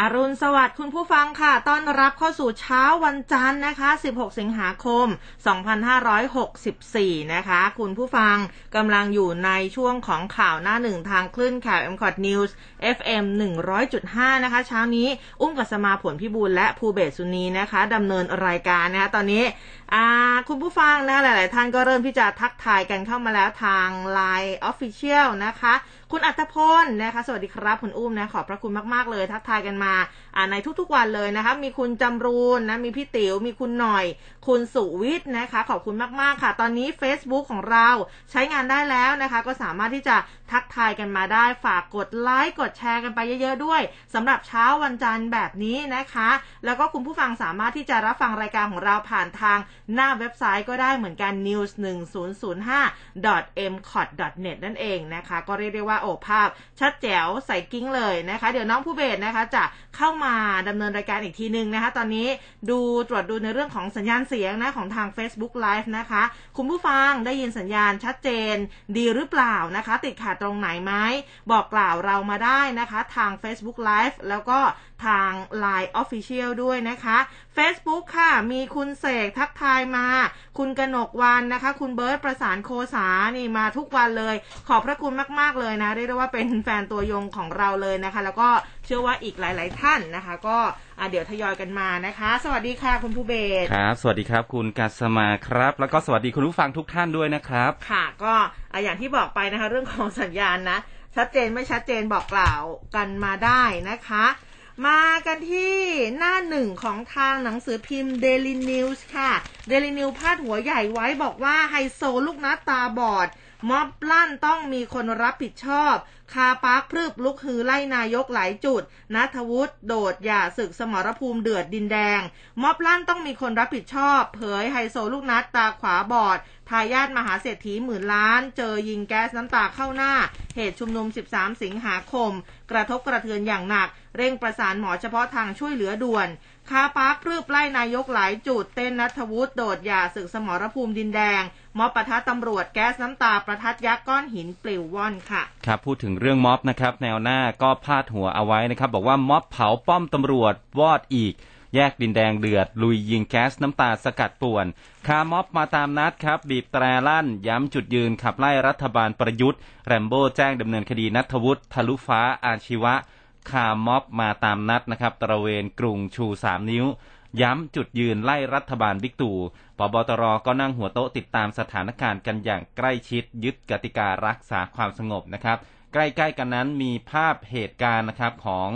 อรุณสวัสดิ์คุณผู้ฟังค่ะ ต้อนรับเข้าสู่เช้าวันจันทร์นะคะ 16 สิงหาคม 2564 นะคะ คุณผู้ฟังกำลังอยู่ในช่วงของข่าวหน้าหนึ่งทางคลื่นข่าว m c o t News FM 100.5 นะคะ เช้านี้อุ้มกัสมาผลพิบูลและภูเบศสุนีนะคะดำเนินรายการนะคะตอนนี้คุณผู้ฟังนะหลาย ๆ ท่านก็เริ่มที่จะทักทายกันเข้ามาแล้วทาง Line Official นะคะ คุณอัตพลนะคะ สวัสดีครับคุณอุ้มนะขอบพระคุณมากๆเลย ทักทายกันมาอ่าในทุกๆวันเลยนะคะ มีคุณจำรูนนะมีพี่ติ๋วมีคุณหน่อย คุณสุวิทย์นะคะ ขอบคุณมากๆค่ะ ตอนนี้ Facebook ของเราใช้งานได้แล้วนะคะ ก็สามารถที่จะทักทายกันมาได้ฝากกดไลค์กดแชร์กันไปเยอะๆด้วยสำหรับเช้าวันจันทร์แบบนี้นะคะ แล้วก็คุณผู้ฟังสามารถที่จะรับฟังรายการของเราผ่านทางหน้าเว็บไซต์ก็ได้เหมือนกัน news 1005 m c o t net นั่นเองนะคะ ก็เรียกได้ว่าโอ้ภาพ ชัดแจ๋วใส่กิ้งเลยนะคะ เดี๋ยวน้องผู้เบสนะคะจะเข้ามาดำเนินรายการอีกทีนึงนะคะ ตอนนี้ดูตรวจดูในเรื่องของสัญญาณเสียงนะของทาง Facebook Live นะคะ คุณผู้ฟังได้ยินสัญญาณชัดเจนดีหรือเปล่านะคะ ติดขาดตรงไหนไหมบอกกล่าวเรามาได้นะคะ ทาง Facebook Live แล้วก็ ทาง Line Official ด้วยนะคะ Facebook ค่ะ มีคุณเสกทักทายมา คุณกนกวันนะคะ คุณเบิร์ตประสานโคสานี่มาทุกวันเลย ขอบพระคุณมาก ๆ เลยนะ เรียกได้ว่าเป็นแฟนตัวยงของเราเลยนะคะ แล้วก็เชื่อว่าอีกหลาย ๆ ท่านนะคะ ก็เดี๋ยวทยอยกันมานะคะ สวัสดีค่ะคุณผู้เบศครับ สวัสดีครับ คุณกัสมาครับ แล้วก็สวัสดีคุณผู้ฟังทุกท่านด้วยนะครับ ค่ะ ก็อย่างที่บอกไปนะคะ เรื่องของสัญญาณนะชัดเจนไม่ชัดเจนบอกกล่าวกันมาได้นะคะ มากันที่หน้าหนึ่งของทางหนังสือพิมพ์ Daily News ค่ะ Daily News พาดหัวใหญ่ไว้บอกว่าไฮโซลูกนัดตาบอด ม็อบลั่นต้องมีคนรับผิดชอบ คาปาร์คพรึบลุกฮือไล่นายกหลายจุด นัทวุฒิโดดอย่าศึกสมรภูมิเดือดดินแดง ม็อบลั่นต้องมีคนรับผิดชอบ เผยไฮโซลูกนัดตาขวาบอดทายาทมหาเศรษฐีหมื่นล้าน เจอยิงแก๊สน้ำตาเข้าหน้า เหตุชุมนุม 13 สิงหาคม กระทบกระเทือนอย่างหนัก เร่งประสานหมอเฉพาะทางช่วยเหลือด่วนคาปาร์ครืบไล่นายกหลายจุด เต้นนัทวุฒิโดดยาศึกสมรภูมิดินแดงม็อบปะทะตำรวจแก๊สน้ำตาประทัดยักษ์ก้อนหินปลิวว่อนค่ะ ครับ พูดถึงเรื่องม็อบนะครับ แนวหน้าก็พาดหัวเอาไว้นะครับ บอกว่าม็อบเผาป้อมตำรวจวอดอีก แยกดินแดงเดือด ลุยยิงแก๊สน้ำตาสกัดป่วน คาม็อบมาตามนัดครับ บีบแตรลั่น ย้ำจุดยืนขับไล่รัฐบาลประยุทธ์แรมโบ้แจ้งดำเนินคดีนัทวุฒิทะลุฟ้าอาชีวะ คาม็อบมาตามนัดนะครับตระเวนกรุงชูสามนิ้ว ย้ำจุดยืนไล่รัฐบาลบิ๊กตู่ปบตรก็นั่งหัวโต๊ะติดตามสถานการณ์กันอย่างใกล้ชิดยึดกติการักษาความสงบนะครับ ใกล้ๆกันนั้นมีภาพเหตุการณ์นะครับของ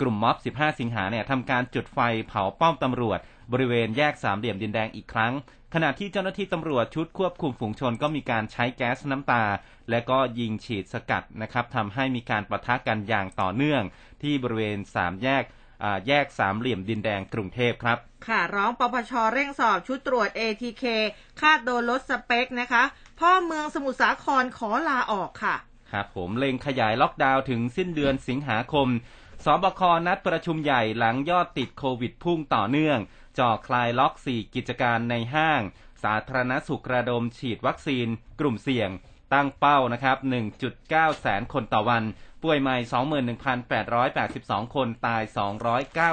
กลุ่มม็อบ 15 สิงหาเนี่ยทำการจุดไฟเผาป้อมตำรวจ บริเวณแยกสามเหลี่ยมดินแดงอีกครั้ง ขณะที่เจ้าหน้าที่ตำรวจชุดควบคุมฝูงชนก็มีการใช้แก๊สน้ำตา และก็ยิงฉีดสกัดนะครับทำให้มีการประทะกันอย่างต่อเนื่อง ที่บริเวณสามแยกแยกสามเหลี่ยมดินแดงกรุงเทพครับ ค่ะร้องปปชเร่งสอบชุดตรวจ ATK คาดโดนลดสเปคนะคะ พ่อเมืองสมุทรสาครขอลาออกค่ะ ครับผมเล็งขยายล็อกดาวน์ถึงสิ้นเดือนสิงหาคม สบคนัดประชุมใหญ่หลังยอดติดโควิดพุ่งต่อเนื่อง จ่อคลายล็อก 4 กิจการในห้าง สาธารณสุขระดมฉีดวัคซีน กลุ่มเสี่ยง ตั้งเป้านะครับ 1.9 แสนคนต่อวัน ป่วยใหม่ 21,882 คนตาย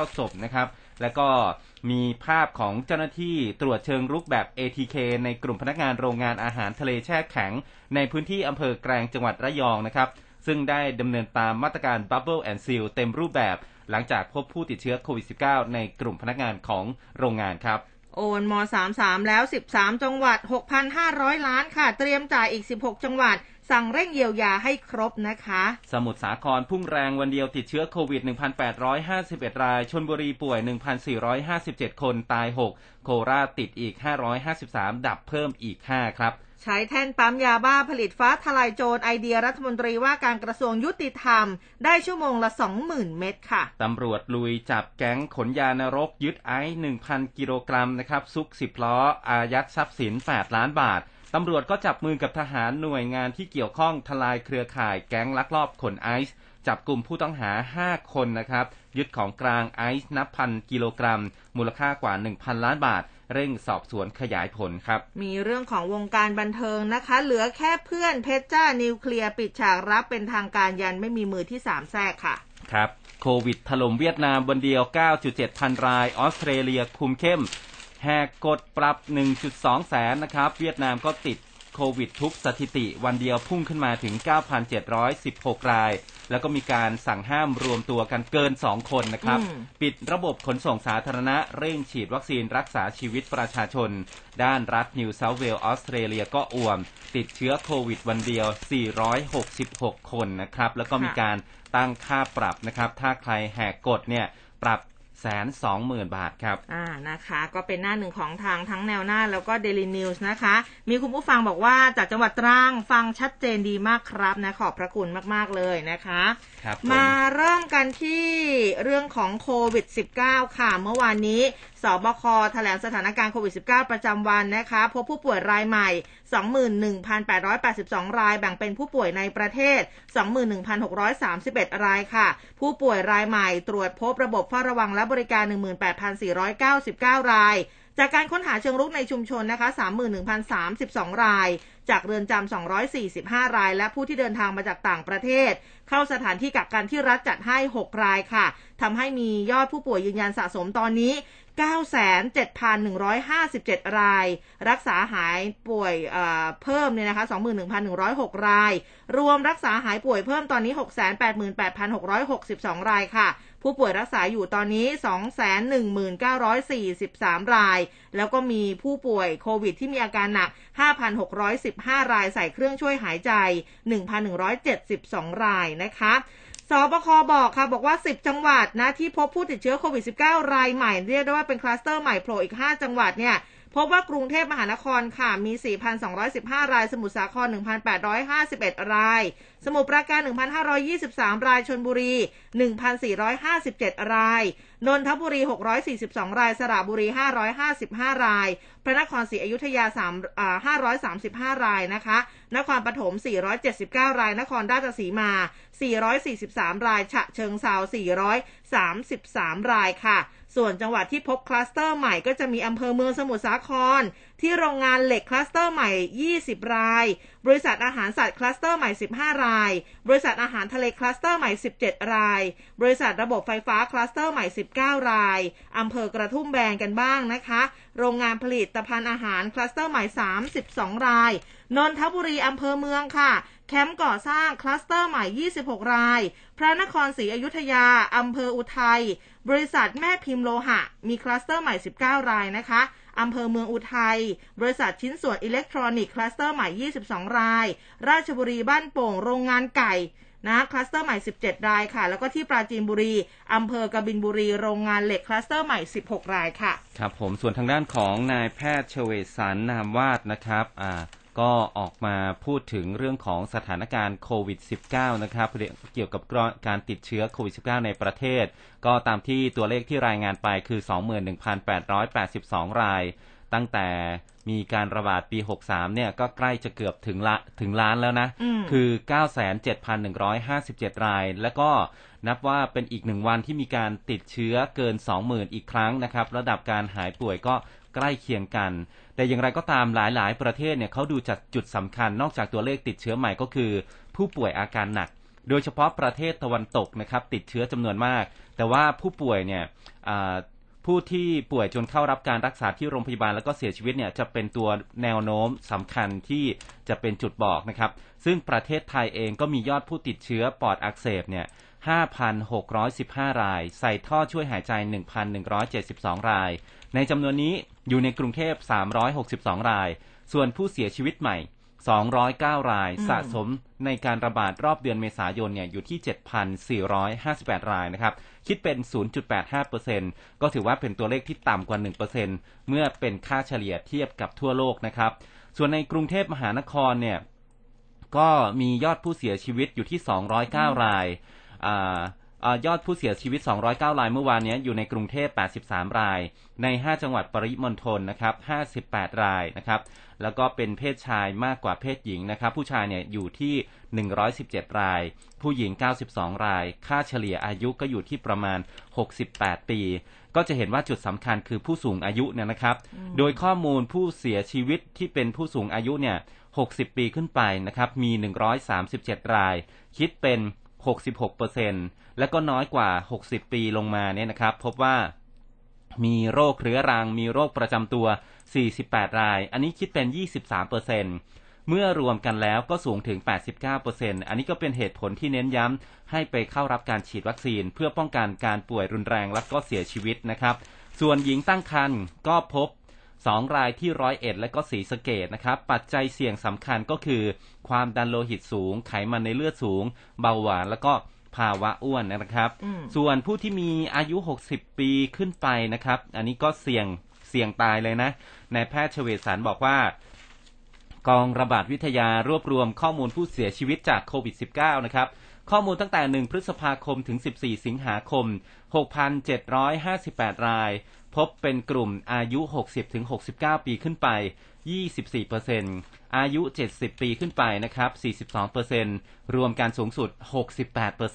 209 ศพนะครับ แล้วก็มีภาพของเจ้าหน้าที่ตรวจเชิงรุกแบบ ATK ในกลุ่มพนักงานโรงงานอาหารทะเลแช่แข็ง ในพื้นที่อำเภอแกลงจังหวัดระยองนะครับ ซึ่งได้ดำเนินตามมาตรการ Bubble and Seal เต็มรูปแบบ หลังจากพบผู้ติดเชื้อโควิด -19 ในกลุ่มพนักงานของโรงงานครับ โอนม33 แล้ว 13 จังหวัด 6,500 ล้านค่ะ เตรียมจ่ายอีก 16 จังหวัดสั่งเร่งเยียวยาให้ครบนะคะ สมุทรสาครพุ่งแรงวันเดียวติดเชื้อโควิด 1,851 ราย ชนบุรีป่วย 1,457 คนตาย 6 โคราชติดอีก 553 ดับเพิ่มอีก 5 ครับใช้แท่นปั๊มยาบ้าผลิตฟ้าทลายโจรไอเดียรัฐมนตรีว่าการกระทรวงยุติธรรม ได้ชั่วโมงละ 20,000 เม็ดค่ะ ตำรวจลุยจับแก๊งขนยานรกยึดไอซ์1,000 กิโลกรัมนะครับ ซุก 10 ล้อ อายัดทรัพย์สิน 8 ล้านบาท ตำรวจก็จับมือกับทหารหน่วยงานที่เกี่ยวข้องทลายเครือข่ายแก๊งลักลอบขนไอซ์จับกลุ่มผู้ต้องหา 5 คนนะครับ ยึดของกลางไอซ์นับพันกิโลกรัม มูลค่ากว่า 1,000 ล้านบาท เร่งสอบสวนขยายผลครับ มีเรื่องของวงการบันเทิงนะคะ เหลือแค่เพื่อนเพชรจ้านิวเคลียร์ปิดฉากรับเป็นทางการยันไม่มีมือที่สามแทรกค่ะ ครับโควิดถล่มเวียดนามวันเดียว 9.7 พันราย ออสเตรเลียคุมเข้ม แหกกฎปรับ 1.2 แสนนะครับ เวียดนามก็ติด โควิดทุกสถิติวันเดียวพุ่งขึ้นมาถึง 9,716 ราย แล้วก็มีการสั่งห้ามรวมตัวกันเกิน 2 คนนะครับอืมปิดระบบขนส่งสาธารณะ เร่งฉีดวัคซีนรักษาชีวิตประชาชน ด้านรัฐนิวเซาท์เวลส์ออสเตรเลียก็อ่วม ติดเชื้อโควิดวันเดียว 466 คนนะครับ แล้วก็มีการตั้งค่าปรับนะครับ ถ้าใครแหกกฎเนี่ยปรับ แสนสองหมื่นบาทครับ อ่านะคะ ก็เป็นหน้าหนึ่งของทางทั้งแนวหน้าแล้วก็ Daily News นะคะ มีคุณผู้ฟังบอกว่าจากจังหวัดตรังฟังชัดเจนดีมากครับนะ ขอบพระคุณมาก ๆ เลยนะคะครับผมาเริ่มกันที่เรื่องของโควิด -19 ค่ะ เมื่อวานนี้สบคแถลงสถานการณ์โควิด -19 ประจำวันนะคะ พบผู้ป่วยรายใหม่ 21,882 ราย แบ่งเป็นผู้ป่วยในประเทศ 21,631 รายค่ะ ผู้ป่วยรายใหม่ตรวจพบระบบเฝ้าระวังและบริการ 18,499 ราย จากการค้นหาเชิงรุกในชุมชนนะคะ 31,032 ราย จากเรือนจำ 245 ราย และผู้ที่เดินทางมาจากต่างประเทศ เข้าสถานที่กักกันที่รัฐจัดให้ 6 รายค่ะทำให้มียอดผู้ป่วยยืนยันสะสมตอนนี้ 97,157 ราย รักษาหายป่วยเเพิ่มเนี่ยนะคะ21,106 ราย รวมรักษาหายป่วยเพิ่มตอนนี้ 688,662 รายค่ะ ผู้ป่วยรักษาอยู่ตอนนี้ 219,43 ราย แล้วก็มีผู้ป่วยโควิดที่มีอาการหนัก 5,615 รายใส่เครื่องช่วยหายใจ 1,172 รายนะคะ สบคบอกค่ะ บอกว่า 10 จังหวัดนะที่พบผู้ติดเชื้อโควิด -19 รายใหม่เรียกได้ว่าเป็นคลัสเตอร์ใหม่โผล่อีก 5 จังหวัดเนี่ย พบว่ากรุงเทพมหานครค่ะมี 4,215 ราย สมุทรสาคร 1,851 ราย สมุทรปราการ 1,523 รายชนบุรี 1,457 ราย นนทบุรี 642 ราย สระบุรี 555 ราย พระนครศรีอยุธยา3 535 รายนะคะ นครปฐม 479 ราย นครราชสีมา 443 ราย ฉะเชิงเซา433 รายค่ะ ส่วนจังหวัดที่พบคลัสเตอร์ใหม่ก็จะมีอำเภอเมืองสมุทรสาคร ที่โรงงานเหล็กคลัสเตอร์ใหม่ 20 ราย บริษัทอาหารสัตว์คลัสเตอร์ใหม่ 15 ราย บริษัทอาหารทะเลคลัสเตอร์ใหม่ 17 ราย บริษัทระบบไฟฟ้าคลัสเตอร์ใหม่ 19 รายอำเภอกระทุ่มแบนกันบ้างนะคะ โรงงานผลิตภัณฑ์อาหารคลัสเตอร์ใหม่ 32 ราย นนทบุรีอำเภอเมืองค่ะ แคมป์ก่อสร้างคลัสเตอร์ใหม่ 26 ราย พระนครศรีอยุธยา อำเภออุทัย บริษัทแม่พิมพ์โลหะ มีคลัสเตอร์ใหม่ 19 รายนะคะ อำเภอเมืองอุทัย บริษัทชิ้นส่วนอิเล็กทรอนิกส์คลัสเตอร์ใหม่ 22 ราย ราชบุรีบ้านโป่ง โรงงานไก่นะคลัสเตอร์ใหม่ 17 รายค่ะ แล้วก็ที่ปราจีนบุรี อำเภอกบินทร์บุรี โรงงานเหล็กคลัสเตอร์ใหม่ 16 รายค่ะ ครับผม ส่วนทางด้านของนายแพทย์เฉวตสรร นามวาทนะครับ อ่า ก็ออกมาพูดถึงเรื่องของสถานการณ์โควิด -19 นะครับเกี่ยวกับการติดเชื้อโควิด -19 ในประเทศ ก็ตามที่ตัวเลขที่รายงานไปคือ 21,882 ราย ตั้งแต่มีการระบาดปี 63 เนี่ยก็ใกล้จะเกือบถึงละถึงล้านแล้วนะอืมคือ 97,157 ราย แล้วก็นับว่าเป็นอีกหนึ่งวันที่มีการติดเชื้อเกิน 20,000 อีกครั้งนะครับ ระดับการหายป่วยก็ใกล้เคียงกัน แต่อย่างไรก็ตามหลาย ๆ ประเทศเนี่ยเขาดูจากจุดสำคัญนอกจากตัวเลขติดเชื้อใหม่ก็คือ ผู้ป่วยอาการหนัก โดยเฉพาะประเทศตะวันตกนะครับ ติดเชื้อจำนวนมาก แต่ว่าผู้ป่วยเนี่ยผู้ที่ป่วยจนเข้ารับการรักษาที่โรงพยาบาลแล้วก็เสียชีวิตเนี่ยจะเป็นตัวแนวโน้มสำคัญที่จะเป็นจุดบอกนะครับ ซึ่งประเทศไทยเองก็มียอดผู้ติดเชื้อปอดอักเสบเนี่ย5,615 ราย ใส่ท่อช่วยหายใจ 1,172 ราย ในจำนวนนี้อยู่ในกรุงเทพ 362 ราย ส่วนผู้เสียชีวิตใหม่ 209 รายอืมสะสมในการระบาดรอบเดือนเมษายนเนี่ยอยู่ที่ 7,458 รายนะครับ คิดเป็น 0.85%ก็ถือว่าเป็นตัวเลขที่ต่ำกว่า 1%เมื่อเป็นค่าเฉลี่ยเทียบกับทั่วโลกนะครับ ส่วนในกรุงเทพมหานครเนี่ยก็มียอดผู้เสียชีวิตอยู่ที่ 209 รายอ่าเอ่อ ยอดผู้เสียชีวิต 209 รายเมื่อวานนี้อยู่ในกรุงเทพ 83 ราย ใน 5 จังหวัดปริมณฑลนะครับ 58 รายนะครับ แล้วก็เป็นเพศชายมากกว่าเพศหญิงนะครับ ผู้ชายเนี่ยอยู่ที่ 117 ราย ผู้หญิง 92 ราย ค่าเฉลี่ยอายุก็อยู่ที่ประมาณ 68 ปี ก็จะเห็นว่าจุดสำคัญคือผู้สูงอายุเนี่ยนะครับ โดยข้อมูลผู้เสียชีวิตที่เป็นผู้สูงอายุเนี่ย 60 ปีขึ้นไปนะครับ มี 137 ราย คิดเป็น 66%และก็น้อยกว่า 60 ปีลงมาเนี่ยนะครับ พบว่ามีโรคเรื้อรัง มีโรคประจำตัว 48 ราย อันนี้คิดเป็น 23%เมื่อรวมกันแล้วก็สูงถึง 89%อันนี้ก็เป็นเหตุผลที่เน้นย้ำให้ไปเข้ารับการฉีดวัคซีน เพื่อป้องกันการป่วยรุนแรงและก็เสียชีวิตนะครับ ส่วนหญิงตั้งครรภ์ก็พบ 2 รายที่ร้อยเอ็ดและก็สีสะเกตนะครับ ปัจจัยเสี่ยงสำคัญก็คือ ความดันโลหิตสูง ไขมันในเลือดสูง เบาหวานแล้วก็ภาวะอ้วนนะครับอืมส่วนผู้ที่มีอายุ 60 ปีขึ้นไปนะครับ อันนี้ก็เสี่ยงเสี่ยงตายเลยนะนายแพทย์เฉวศสารบอกว่ากองระบาดวิทยารวบรวมข้อมูลผู้เสียชีวิตจากโควิด -19 นะครับ ข้อมูลตั้งแต่ 1 พฤษภาคมถึง 14 สิงหาคม 6,758 ราย พบเป็นกลุ่มอายุ 60ถึง69 ปีขึ้นไป 24%อายุ 70 ปีขึ้นไปนะครับ 42%รวมการสูงสุด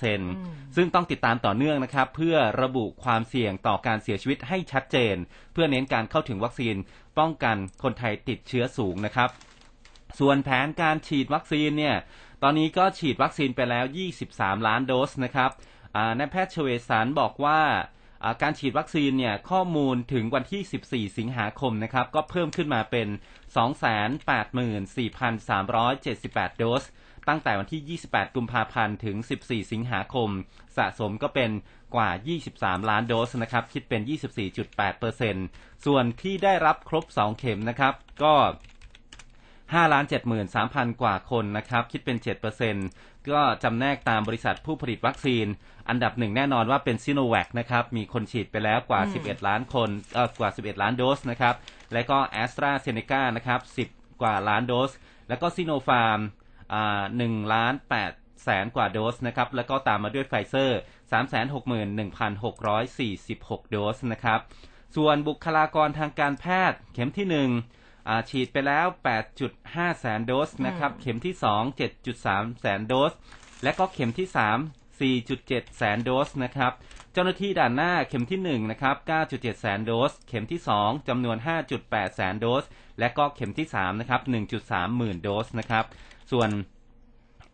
68%ซึ่งต้องติดตามต่อเนื่องนะครับ เพื่อระบุความเสี่ยงต่อการเสียชีวิตให้ชัดเจน เพื่อเน้นการเข้าถึงวัคซีน ป้องกันคนไทยติดเชื้อสูงนะครับ ส่วนแผนการฉีดวัคซีนเนี่ย ตอนนี้ก็ฉีดวัคซีนไปแล้ว 23 ล้านโดสนะครับอ่านายแพทย์เฉวศสารบอกว่าอ่า การฉีดวัคซีนเนี่ยข้อมูลถึงวันที่ 14 สิงหาคมนะครับ ก็เพิ่มขึ้นมาเป็น 284,378 โดส ตั้งแต่วันที่ 28 กุมภาพันธ์ถึง 14 สิงหาคม สะสมก็เป็นกว่า 23 ล้านโดสนะครับ คิดเป็น 24.8%ส่วนที่ได้รับครบ 2 เข็มนะครับ ก็5ล้าน73,000 กว่าคนนะครับ คิดเป็น 7% ก็จำแนกตามบริษัทผู้ผลิตวัคซีน อันดับหนึ่งแน่นอนว่าเป็นซิโนแวคนะครับ มีคนฉีดไปแล้วกว่าอืม11 ล้านคนเอ่อกว่า 11 ล้านโดสนะครับ และก็แอสตราเซเนกานะครับ 10 กว่าล้านโดส แล้วก็ซิโนฟาร์มอ่า1ล้าน8แสนกว่าโดสนะครับ แล้วก็ตามมาด้วยไฟเซอร์361,646โดสนะครับ ส่วนบุคลากรทางการแพทย์เข็มที่หนึ่งอ่า ฉีดไปแล้ว 8.5 แสนโดสนะครับ เข็มที่ 2 7.3 แสนโดส และก็เข็มที่ 3 4.7 แสนโดสนะครับ เจ้าหน้าที่ด่านหน้าเข็มที่1นะครับ 9.7 แสนโดส เข็มที่ 2จำนวน 5.8 แสนโดส และก็เข็มที่3นะครับ 1.3 หมื่นโดสนะครับ ส่วน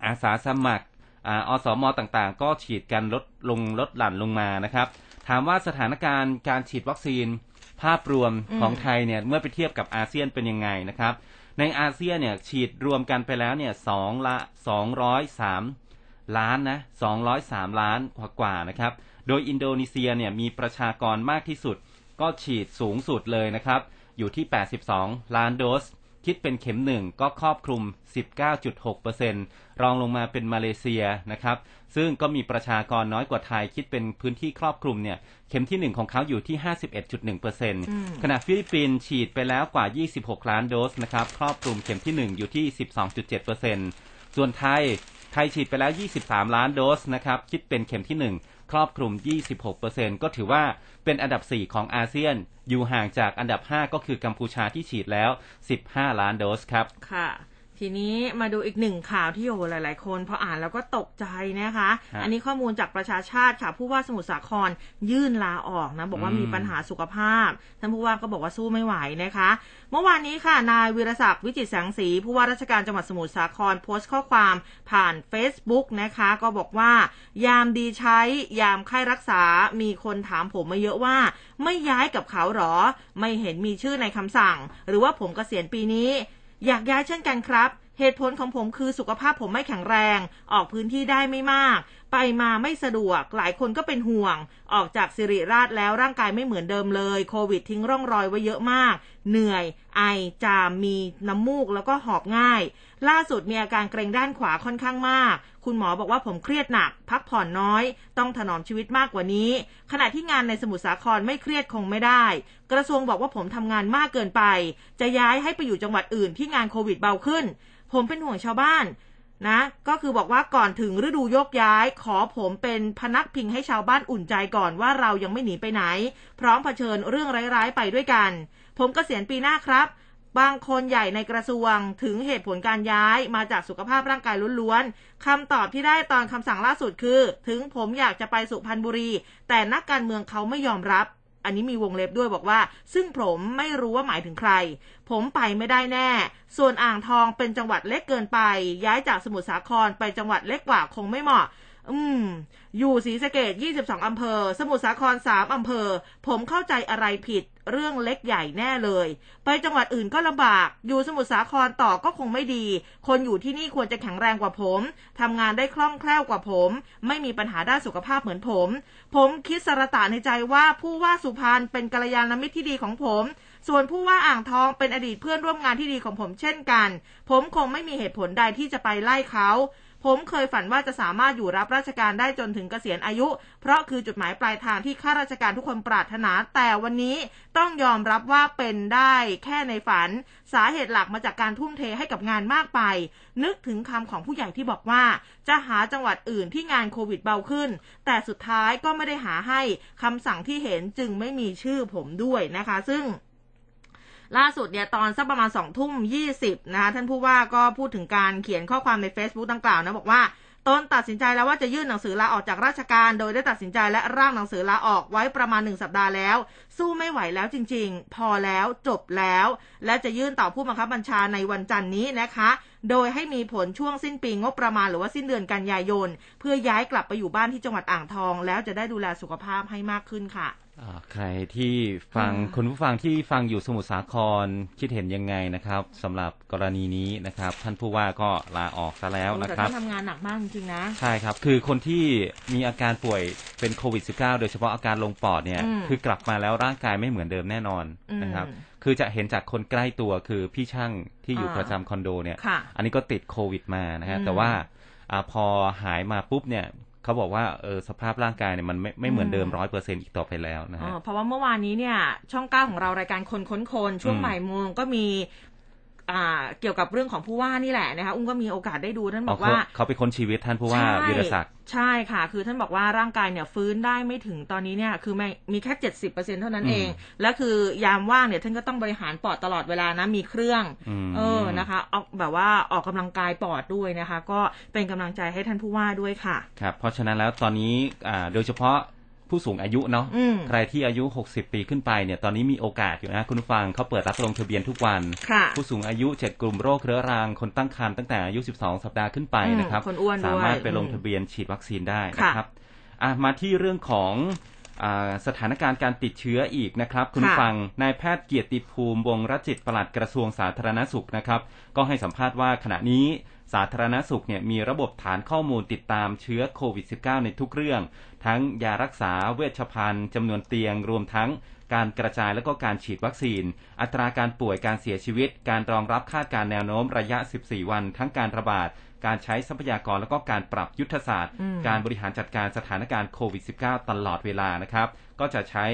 อาสาสมัครอาอสมต่างๆ ก็ฉีดกันลดลงลดหลั่นลงมานะครับ ถามว่าสถานการณ์การฉีดวัคซีน ภาพรวมอืมของไทยเนี่ยเมื่อไปเทียบกับอาเซียนเป็นยังไงนะครับ ในอาเซียนเนี่ยฉีดรวมกันไปแล้วเนี่ยสองละสองร้อยสามล้านนะสองร้อยสามล้านกว่ากว่าๆนะครับ โดยอินโดนีเซียเนี่ยมีประชากรมากที่สุด ก็ฉีดสูงสุดเลยนะครับ อยู่ที่ 82 ล้านโดส คิดเป็นเข็มหนึ่งก็ครอบคลุม 19.6% รองลงมาเป็นมาเลเซียนะครับ ซึ่งก็มีประชากรน้อยกว่าไทยคิดเป็นพื้นที่ครอบคลุมเนี่ยเข็มที่หนึ่งของเขาอยู่ที่ 51.1%ขณะฟิลิปปินส์ฉีดไปแล้วกว่า 26 ล้านโดสนะครับครอบคลุมเข็มที่หนึ่งอยู่ที่ 12.7%ส่วนไทยไทยฉีดไปแล้ว 23 ล้านโดสนะครับคิดเป็นเข็มที่ 1ครอบคลุม 26%ก็ถือว่าเป็นอันดับ 4 ของอาเซียน อยู่ห่างจากอันดับ 5 ก็คือกัมพูชาที่ฉีดแล้ว 15 ล้านโดสครับ ค่ะ ทีนี้มาดูอีกหนึ่งข่าวที่โอ้โหหลาย ๆ คนพออ่านแล้วก็ตกใจนะคะฮะอันนี้ข้อมูลจากประชาชาติค่ะ ผู้ว่าสมุทรสาครยื่นลาออกนะ บอกว่าอืมมีปัญหาสุขภาพ ท่านผู้ว่าก็บอกว่าสู้ไม่ไหวนะคะ เมื่อวานนี้ค่ะ นายวีรศักดิ์วิจิตรแสงสี ผู้ว่าราชการจังหวัดสมุทรสาครโพสต์ข้อความผ่าน Facebook นะคะ ก็บอกว่า ยามดีใช้ยามไข้รักษา มีคนถามผมมาเยอะว่า ไม่ย้ายกับเขาหรอ ไม่เห็นมีชื่อในคำสั่ง หรือว่าผมเกษียณปีนี้ อยากย้ายเช่นกันครับ เหตุผลของผมคือสุขภาพผมไม่แข็งแรง ออกพื้นที่ได้ไม่มาก ไปมาไม่สะดวก หลายคนก็เป็นห่วง ออกจากสิริราชแล้วร่างกายไม่เหมือนเดิมเลย โควิดทิ้งร่องรอยไว้เยอะมาก เหนื่อย ไอ จาม มีน้ำมูกแล้วก็หอบง่าย ล่าสุดมีอาการเกรงด้านขวาค่อนข้างมาก คุณหมอบอกว่าผมเครียดหนัก พักผ่อนน้อย ต้องถนอมชีวิตมากกว่านี้ ขณะที่งานในสมุทรสาครไม่เครียดคงไม่ได้ กระทรวงบอกว่าผมทำงานมากเกินไป จะย้ายให้ไปอยู่จังหวัดอื่นที่งานโควิดเบาขึ้น ผมเป็นห่วงชาวบ้าน นะ ก็คือบอกว่าก่อนถึงฤดูโยกย้าย ขอผมเป็นพนักพิงให้ชาวบ้านอุ่นใจก่อนว่าเรายังไม่หนีไปไหน พร้อมเผชิญเรื่องร้ายๆไปด้วยกัน ผมกเกษียณปีหน้าครับ บางคนใหญ่ในกระทรวงถึงเหตุผลการย้ายมาจากสุขภาพร่างกายล้วนๆคำตอบที่ได้ตอนคำสั่งล่าสุดคือ ถึงผมอยากจะไปสุพรรณบุรี แต่นักการเมืองเขาไม่ยอมรับ อันนี้มีวงเล็บด้วยบอกว่า ซึ่งผมไม่รู้ว่าหมายถึงใคร ผมไปไม่ได้แน่ ส่วนอ่างทองเป็นจังหวัดเล็กเกินไป ย้ายจากสมุทรสาครไปจังหวัดเล็กกว่าคงไม่เหมาะ อืม อยู่ศรีสะเกด22อำเภอ สมุทรสาคร3อำเภอ ผมเข้าใจอะไรผิด เรื่องเล็กใหญ่แน่เลย ไปจังหวัดอื่นก็ลำบาก อยู่สมุทรสาครต่อก็คงไม่ดี คนอยู่ที่นี่ควรจะแข็งแรงกว่าผม ทำงานได้คล่องแคล่วกว่าผม ไม่มีปัญหาด้านสุขภาพเหมือนผม ผมคิดสรตะในใจว่าผู้ว่าสุพรรณเป็นกัลยาณมิตรที่ดีของผม ส่วนผู้ว่าอ่างทองเป็นอดีตเพื่อนร่วมงานที่ดีของผมเช่นกัน ผมคงไม่มีเหตุผลใดที่จะไปไล่เขา ผมเคยฝันว่าจะสามารถอยู่รับราชการได้จนถึงเกษียณอายุ เพราะคือจุดหมายปลายทางที่ข้าราชการทุกคนปรารถนา แต่วันนี้ต้องยอมรับว่าเป็นได้แค่ในฝัน สาเหตุหลักมาจากการทุ่มเทให้กับงานมากไป นึกถึงคำของผู้ใหญ่ที่บอกว่า จะหาจังหวัดอื่นที่งานโควิดเบาขึ้น แต่สุดท้ายก็ไม่ได้หาให้คำสั่งที่เห็นจึงไม่มีชื่อผมด้วยนะคะ ซึ่ง ล่าสุดเนี่ยตอนสักประมาณสองทุ่มยี่สิบนะคะท่านผู้ว่าก็พูดถึงการเขียนข้อความใน Facebook ดังกล่าวนะบอกว่าตนตัดสินใจแล้วว่าจะยื่นหนังสือลาออกจากราชการ โดยได้ตัดสินใจและร่างหนังสือลาออกไว้ประมาณหนึ่งสัปดาห์แล้ว สู้ไม่ไหวแล้วจริง ๆ พอแล้วจบแล้ว และจะยื่นต่อผู้บังคับบัญชาในวันจันทร์นี้นะคะ โดยให้มีผลช่วงสิ้นปีงบประมาณหรือว่าสิ้นเดือนกันยายน เพื่อย้ายกลับไปอยู่บ้านที่จังหวัดอ่างทอง แล้วจะได้ดูแลสุขภาพให้มากขึ้นค่ะ ใครที่ฟังอืมคุณผู้ฟังที่ฟังอยู่สมุทรสาครคิดเห็นยังไงนะครับสำหรับกรณีนี้นะครับ ท่านผู้ว่าก็ลาออกซะแล้วนะแต่ครับท่านทำงานหนักมากจริงๆนะใช่ครับ คือคนที่มีอาการป่วยเป็นโควิด -19 โดยเฉพาะอาการลงปอดเนี่ยอืมคือกลับมาแล้วร่างกายไม่เหมือนเดิมแน่นอนอืมนะครับ คือจะเห็นจากคนใกล้ตัวคือพี่ช่างที่อยู่อ่าประจำคอนโดเนี่ยค่ะอันนี้ก็ติดโควิดมานะฮะอืมแต่ว่าอาพอหายมาปุ๊บเนี่ย เขาบอกว่าเออสภาพร่างกายเนี่ยมันไม่ไม่เหมือนเดิมอืมร้อยเปอร์เซ็นต์อีกต่อไปแล้วนะอ๋ฮะอเพราะว่าเมื่อวานนี้เนี่ยช่องเก้าของเรารายการคนค้นคนช่วงอืมบ่ายโมงก็มีอ่า เกี่ยวกับเรื่องของผู้ว่านี่แหละนะคะ อุ้มก็มีโอกาสได้ดูท่านบอกว่า เขาเขาไปค้นชีวิตท่านผู้ว่าใช่วิรศักดิ์ใช่ค่ะ คือท่านบอกว่าร่างกายเนี่ยฟื้นได้ไม่ถึงตอนนี้เนี่ยคือไม่มีแค่เจ็ดสิบเปอร์เซ็นเท่านั้นอืมเอง และคือยามว่างเนี่ยท่านก็ต้องบริหารปอดตลอดเวลานะมีเครื่องอืมเออนะคะออกแบบว่าออกกำลังกายปอดด้วยนะคะ ก็เป็นกำลังใจให้ท่านผู้ว่าด้วยค่ะครับเพราะฉะนั้นแล้วตอนนี้อ่าโดยเฉพาะ ผู้สูงอายุเนาะอืมใครที่อายุ 60 ปีขึ้นไปเนี่ยตอนนี้มีโอกาสอยู่นะคุณผู้ฟังเขาเปิดรับลงทะเบียนทุกวันค่ะผู้สูงอายุ 7 กลุ่มโรคเรื้อรังคนตั้งครรภ์ตั้งแต่อายุ 12 สัปดาห์ขึ้นไปอืมนะครับคนอ้วนด้วยสามารถไปลงอืมทะเบียนฉีดวัคซีนได้นะค่ะครับอะมาที่เรื่องของอาสถานการณ์การติดเชื้ออีกนะครับ คุณผู้ค่ะฟังนายแพทย์เกียรติภูมิวงศ์รจิตปลัดกระทรวงสาธารณสุขนะครับ ก็ให้สัมภาษณ์ว่าขณะนี้ สาธารณสุขเนี่ยมีระบบฐานข้อมูลติดตามเชื้อโควิด -19 ในทุกเรื่อง ทั้งยารักษาเวชภัณฑ์จำนวนเตียงรวมทั้งการกระจายและก็การฉีดวัคซีน อัตราการป่วยการเสียชีวิต การรองรับคาดการณ์แนวโน้มระยะ 14 วัน ทั้งการระบาด การใช้ทรัพยากรและก็การปรับยุทธศาสตร์อืมการบริหารจัดการสถานการณ์โควิด -19 ตลอดเวลานะครับ ก็จะใช้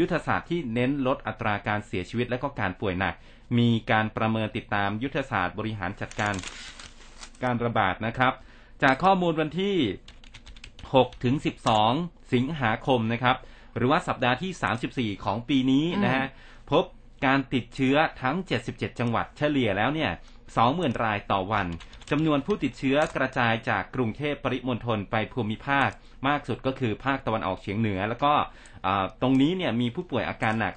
ยุทธศาสตร์ที่เน้นลดอัตราการเสียชีวิตและก็การป่วยหนัก มีการประเมินติดตามยุทธศาสตร์บริหารจัดการ การระบาดนะครับ จากข้อมูลวันที่ 6 ถึง 12 สิงหาคมนะครับ หรือว่าสัปดาห์ที่ 34 ของปีนี้นะฮะพบการติดเชื้อทั้ง 77 จังหวัดเฉลี่ยแล้วเนี่ย 20,000 รายต่อวันจำนวนผู้ติดเชื้อกระจายจากกรุงเทพปริมณฑลไปภูมิภาค มากสุดก็คือภาคตะวันออกเฉียงเหนือ แล้วก็ตรงนี้เนี่ยมีผู้ป่วยอาการหนัก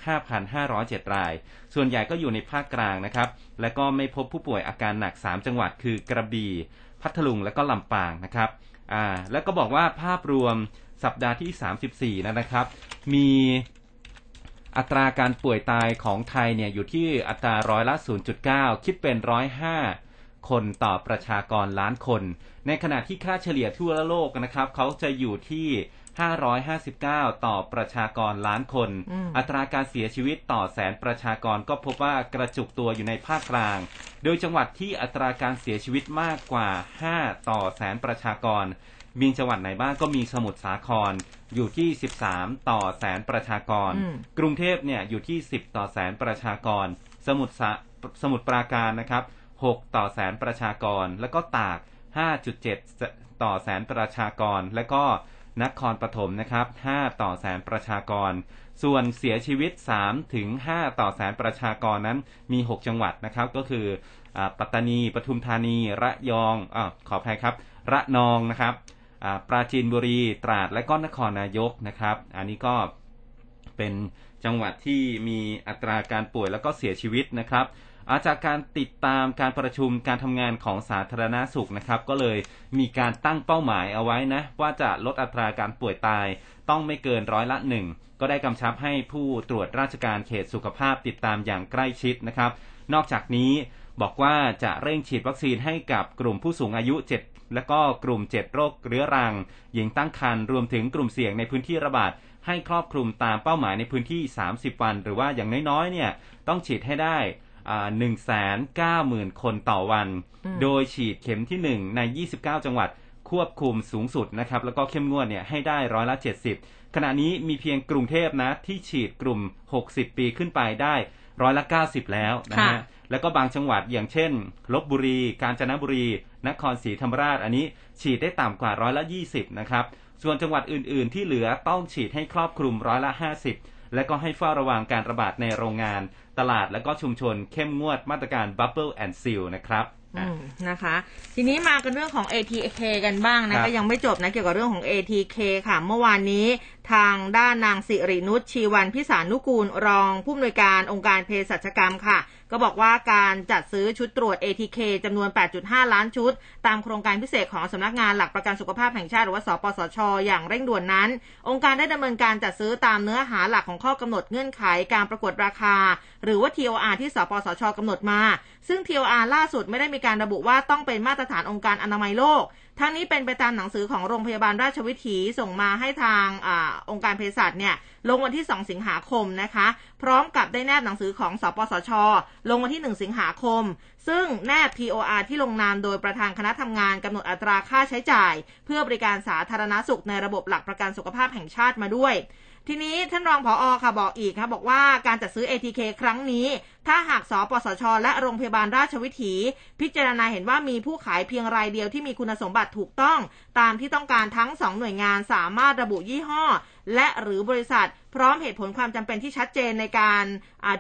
5,507 ราย ส่วนใหญ่ก็อยู่ในภาคกลางนะครับ และก็ไม่พบผู้ป่วยอาการหนัก 3 จังหวัดคือกระบี่พัทลุงและก็ลำปางนะครับแล้วก็บอกว่าภาพรวมสัปดาห์ที่ 34นะครับ มี อัตราการป่วยตายของไทยเนี่ยอยู่ที่อัตราร้อยละ 0.9 คิดเป็นร้อยห้าคนต่อประชากรล้านคน ในขณะที่ค่าเฉลี่ยทั่วโลกนะครับ เขาจะอยู่ที่ 559 ต่อประชากรล้านคนอืมอัตราการเสียชีวิตต่อแสนประชากรก็พบว่ากระจุกตัวอยู่ในภาคกลาง โดยจังหวัดที่อัตราการเสียชีวิตมากกว่า 5 ต่อแสนประชากร มีจังหวัดไหนบ้างก็มีสมุทรสาครอยู่ที่ 13 ต่อแสนประชากรอืมกรุงเทพเนี่ยอยู่ที่ 10 ต่อแสนประชากร สมุทรสาสมุทรปราการนะครับ 6 ต่อแสนประชากร แล้วก็ตาก 5.7 ต่อแสนประชากร และก็นครปฐมนะครับ 5 ต่อแสนประชากร ส่วนเสียชีวิต 3 ถึง 5 ต่อแสนประชากรนั้นมี 6 จังหวัดนะครับ ก็คืออปัตตานี ปทุมธานี ระยองอขออภัยครับ ระนองนะครับ ปราจีนบุรี ตราดและก็นครนายกนะครับ อันนี้ก็เป็นจังหวัดที่มีอัตราการป่วยแล้วก็เสียชีวิตนะครับอาจากการติดตามการประชุมการทำงานของสาธารณาสุขนะครับ ก็เลยมีการตั้งเป้าหมายเอาไว้นะ ว่าจะลดอัตราการป่วยตายต้องไม่เกินร้อยละหนึ่งก็ได้กำชับให้ผู้ตรวจราชการเขตสุขภาพติดตามอย่างใกล้ชิดนะครับ นอกจากนี้บอกว่าจะเร่งฉีดวัคซีนให้กับกลุ่มผู้สูงอายุ7 และก็กลุ่ม 7 โรคเรื้อรัง หญิงตั้งครรภ์รวมถึงกลุ่มเสี่ยงในพื้นที่ระบาดให้ครอบคลุมตามเป้าหมายในพื้นที่ 30 วัน หรือว่าอย่างน้อยๆเนี่ยต้องฉีดให้ได้หนึ่งแสนเก้าหมื่นคนต่อวัน โดยฉีดเข็มที่หนึ่งใน 29 จังหวัดควบคุมสูงสุดนะครับ แล้วก็เข้มงวดเนี่ยให้ได้ร้อยละ 70 ขณะนี้มีเพียงกรุงเทพนะ ที่ฉีดกลุ่ม 60 ปีขึ้นไปได้ร้อยละ 90 แล้วนะฮะ แล้วก็บางจังหวัดอย่างเช่นลบบุรี กาญจนบุรี นครศรีธรรมราช อันนี้ฉีดได้ต่ำกว่าร้อยละ 20 นะครับ ส่วนจังหวัดอื่น ๆ ที่เหลือต้องฉีดให้ครอบคลุมร้อยละ 50 และก็ให้เฝ้าระวังการระบาดในโรงงาน ตลาดและก็ชุมชนเข้มงวดมาตรการ Bubble and Seal นะครับนะคะ ทีนี้มากันเรื่องของ ATK กันบ้างนะก็ยังไม่จบนะเกี่ยวกับเรื่องของ ATK ค่ะ เมื่อวานนี้ ทางด้านนางสิรินุชชีวันพิสานุกูลรองผู้อำนวยการองค์การเภสัชกรรมค่ะ ก็บอกว่าการจัดซื้อชุดตรวจ ATK จำนวน 8.5 ล้านชุด ตามโครงการพิเศษของสำนักงานหลักประกันสุขภาพแห่งชาติหรือว่าสปสช อย่างเร่งด่วนนั้น องค์การได้ดำเนินการจัดซื้อตามเนื้อหาหลักของข้อกำหนดเงื่อนไขการประกวดราคา หรือว่า TOR ที่สปสชกำหนดมา ซึ่ง TOR ล่าสุดไม่ได้มีการระบุว่าต้องเป็นมาตรฐานองค์การอนามัยโลก ทั้งนี้เป็นไปตามหนังสือของโรงพยาบาลราชวิถีส่งมาให้ทางอองค์การเภสัชเนี่ยลงวันที่ 2 สิงหาคมนะคะ พร้อมกับได้แนบหนังสือของสปสช ลงวันที่ 1 สิงหาคม ซึ่งแนบ POR ที่ลงนามโดยประธานคณะทำงานกำหนดอัตราค่าใช้จ่าย เพื่อบริการสาธารณสุขในระบบหลักประกันสุขภาพแห่งชาติมาด้วย ทีนี้ท่านรองผออค่ะบอกอีกค่ะบอกว่าการจัดซื้อ ATK ครั้งนี้ ถ้าหากสปสช และโรงพยาบาลราชวิถี พิจารณาเห็นว่ามีผู้ขายเพียงรายเดียวที่มีคุณสมบัติถูกต้อง ตามที่ต้องการทั้ง 2 หน่วยงานสามารถระบุยี่ห้อ และหรือบริษัท พร้อมเหตุผลความจำเป็นที่ชัดเจนในการ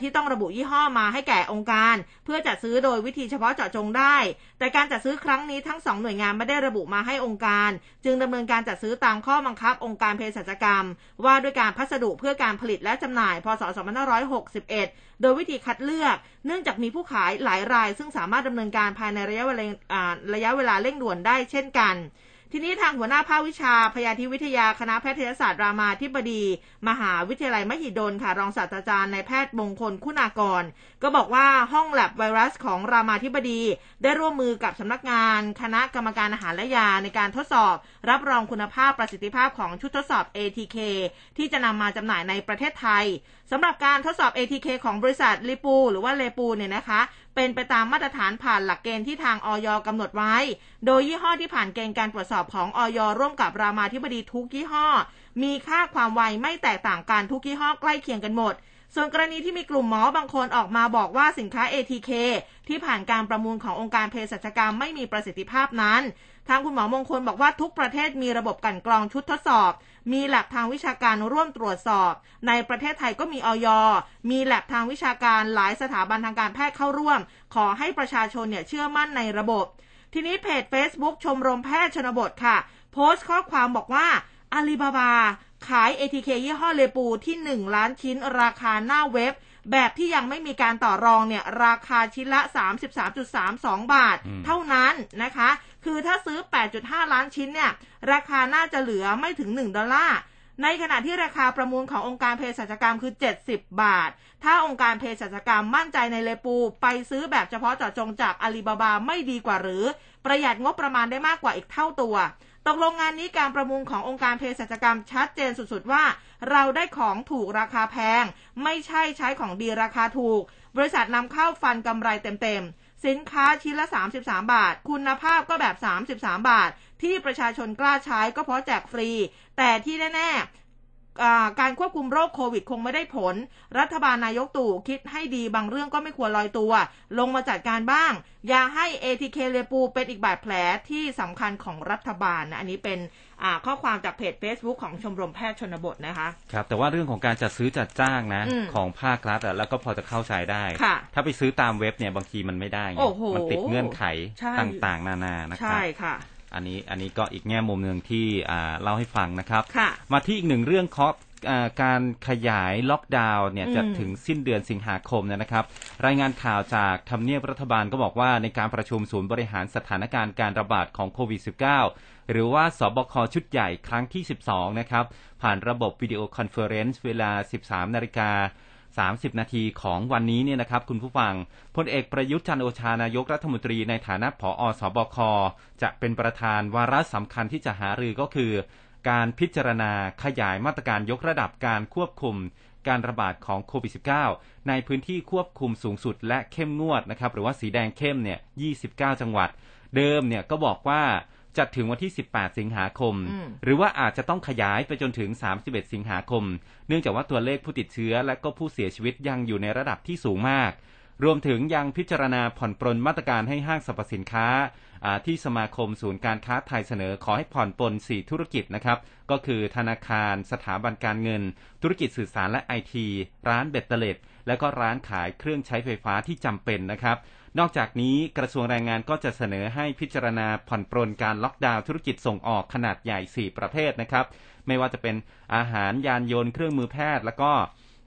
ที่ต้องระบุยี่ห้อมาให้แก่องค์การ เพื่อจัดซื้อโดยวิธีเฉพาะเจาะจงได้ แต่การจัดซื้อครั้งนี้ทั้งสองหน่วยงานไม่ได้ระบุมาให้องค์การ จึงดำเนินการจัดซื้อตามข้อบังคับองค์การเภสัชกรรม ว่าด้วยการพัสดุเพื่อการผลิตและจำหน่าย พศ 2561 โดยวิธีคัดเลือก เนื่องจากมีผู้ขายหลายราย ซึ่งสามารถดำเนินการภายในระยะเวลาระยะเวลาเร่งด่วนได้เช่นกัน ทีนี้ทางหัวหน้าภาควิชาพยาธิวิทยาคณะแพทยศาสตร์รามาธิบดี มหาวิทยาลัยมหิดลค่ะรองศาสตราจารย์ในแพทย์มงคลคุณากร ก็บอกว่าห้องแลบไวรัสของรามาธิบดี ได้ร่วมมือกับสำนักงาน คณะกรรมการอาหารและยาในการทดสอบ รับรองคุณภาพประสิทธิภาพของชุดทดสอบ ATK ที่จะนำมาจำหน่ายในประเทศไทยสำหรับการทดสอบ ATK ของบริษัทลิปูหรือว่าเลปูเนี่ยนะคะเป็นไปตามมาตรฐานผ่านหลักเกณฑ์ที่ทางออยกำหนดไว้ โดยยี่ห้อที่ผ่านเกณฑ์การตรวจสอบของออยร่วมกับรามาธิบดีทุกยี่ห้อ มีค่าความไวไม่แตกต่างกันทุกยี่ห้อใกล้เคียงกันหมด ส่วนกรณีที่มีกลุ่มหมอบางคนออกมาบอกว่าสินค้า ATK ที่ผ่านการประมูลขององค์การเภสัชกรรมไม่มีประสิทธิภาพนั้น ทางคุณหมอมงคลบอกว่าทุกประเทศมีระบบกันกรองชุดทดสอบ มีแลบทางวิชาการร่วมตรวจสอบ ในประเทศไทยก็มีออยมีแลบทางวิชาการหลายสถาบันทางการแพทย์เข้าร่วม ขอให้ประชาชนเนี่ยเชื่อมั่นในระบบ ทีนี้เพจ Facebook ชมรมแพทย์ชนบทค่ะ โพสต์ข้อความบอกว่าอาลีบาบา ขาย ATK ยี่ห้อเลปูที่ 1 ล้านชิ้นราคาหน้าเว็บ แบบที่ยังไม่มีการต่อรองเนี่ยราคาชิ้นละ 33.32 บาท เท่านั้นนะคะ คือถ้าซื้อ 8.5 ล้านชิ้นเนี่ยราคาน่าจะเหลือไม่ถึง 1 ดอลลาร์ในขณะที่ราคาประมูลขององค์การเภสัชกรรมคือ 70 บาท ถ้าองค์การเภสัชกรรมมั่นใจในเลปู ไปซื้อแบบเฉพาะเจาะจงจากอาลีบาบาไม่ดีกว่าหรือ ประหยัดงบประมาณได้มากกว่าอีกเท่าตัว ตกลงงานนี้การประมูลขององค์การเภสัชกรรมชัดเจนสุดๆว่า เราได้ของถูกราคาแพง ไม่ใช่ใช้ของดีราคาถูก บริษัทนำเข้าฟันกำไรเต็มๆ สินค้าชิ้นละ 33 บาท คุณภาพก็แบบ 33 บาท ที่ประชาชนกล้าใช้ก็เพราะแจกฟรี แต่ที่แน่ๆ การควบคุมโรคโควิดคงไม่ได้ผล รัฐบาลนายกตู่คิดให้ดีบางเรื่องก็ไม่ควรลอยตัว ลงมาจัดการบ้าง อย่าให้ ATK เรปูเป็นอีกบาดแผลที่สำคัญของรัฐบาลนะอันนี้เป็นอ่าข้อความจากเพจ Facebook ของชมรมแพทย์ชนบทนะคะครับแต่ว่าเรื่องของการจัดซื้อจัดจ้างนะอืมของภาครัฐอะแล้วก็พอจะเข้าใจได้ค่ะถ้าไปซื้อตามเว็บเนี่ยบางทีมันไม่ได้ไงโอ้โหมันติดเงื่อนไขใช่ต่างๆ นานานะครับใช่ค่ะ อันนี้อันนี้ก็อีกแง่มุมหนึ่งที่อ่าเล่าให้ฟังนะครับค่ะมาที่อีกหนึ่งเรื่องเคาะอ่าการขยายล็อกดาวน์เนี่ยอืมจะถึงสิ้นเดือนสิงหาคมเนยนะครับ รายงานข่าวจากทำเนียบรัฐบาลก็บอกว่าในการประชุมศูนย์บริหารสถานการณ์การระบาดของโควิด -19 หรือว่าศบคชุดใหญ่ครั้งที่ 12 นะครับ ผ่านระบบ video conference เวลา 13 นาฬิกา 30 นาทีของวันนี้เนี่ยนะครับคุณผู้ฟังพลเอกประยุทธ์จันทร์โอชานายกรัฐมนตรีในฐานะผอศบค จะเป็นประธานวาระสำคัญที่จะหารือก็คือ การพิจารณาขยายมาตรการยกระดับการควบคุมการระบาดของโควิด -19 ในพื้นที่ควบคุมสูงสุดและเข้มงวดนะครับหรือว่าสีแดงเข้มเนี่ย 29 จังหวัด เดิมเนี่ยก็บอกว่า จะถึงวันที่ 18 สิงหาคมอืมหรือว่าอาจจะต้องขยายไปจนถึง 31 สิงหาคม เนื่องจากว่าตัวเลขผู้ติดเชื้อและก็ผู้เสียชีวิตยังอยู่ในระดับที่สูงมาก รวมถึงยังพิจารณาผ่อนปรนมาตรการให้ห้างสรรพสินค้าอ่าที่สมาคมศูนย์การค้าไทยเสนอขอให้ผ่อนปรน4ธุรกิจนะครับ ก็คือธนาคาร สถาบันการเงิน ธุรกิจสื่อสารและไอที ร้านเบ็ดเตล็ด และก็ร้านขายเครื่องใช้ไฟฟ้าที่จำเป็นนะครับ นอกจากนี้กระทรวงแรงงานก็จะเสนอให้พิจารณาผ่อนปรนการล็อกดาวน์ธุรกิจส่งออกขนาดใหญ่ 4 ประเภทนะครับ ไม่ว่าจะเป็นอาหารยานยนต์เครื่องมือแพทย์ แล้วก็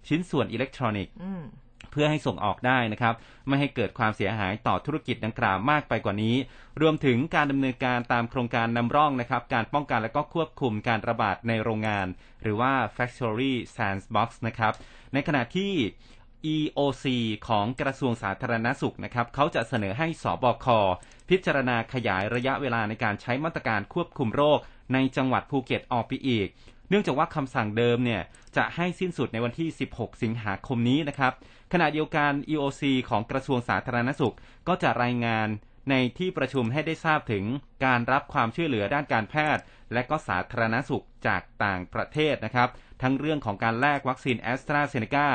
ชิ้นส่วนอิเล็กทรอนิกส์อืมเพื่อให้ส่งออกได้นะครับ ไม่ให้เกิดความเสียหายต่อธุรกิจดังกล่าวมากไปกว่านี้ รวมถึงการดำเนินการตามโครงการนำร่องนะครับ การป้องกันและก็ควบคุมการระบาดในโรงงาน หรือว่า Factory Sandbox นะครับ ในขณะที่ EOC ของกระทรวงสาธารณสุขนะครับเขาจะเสนอให้สบค พิจารณาขยายระยะเวลาในการใช้มาตรการควบคุมโรค ในจังหวัดภูเก็ตออกไปอีก เนื่องจากว่าคำสั่งเดิมเนี่ยจะให้สิ้นสุดในวันที่ 16 สิงหาคมนี้นะครับขณะเดียวกัน EOC ของกระทรวงสาธารณสุขก็จะรายงานในที่ประชุมให้ได้ทราบถึงการรับความช่วยเหลือด้านการแพทย์ และก็สาธารณสุขจากต่างประเทศนะครับ ทั้งเรื่องของการแลกวัคซีนแอสตราเซเนกา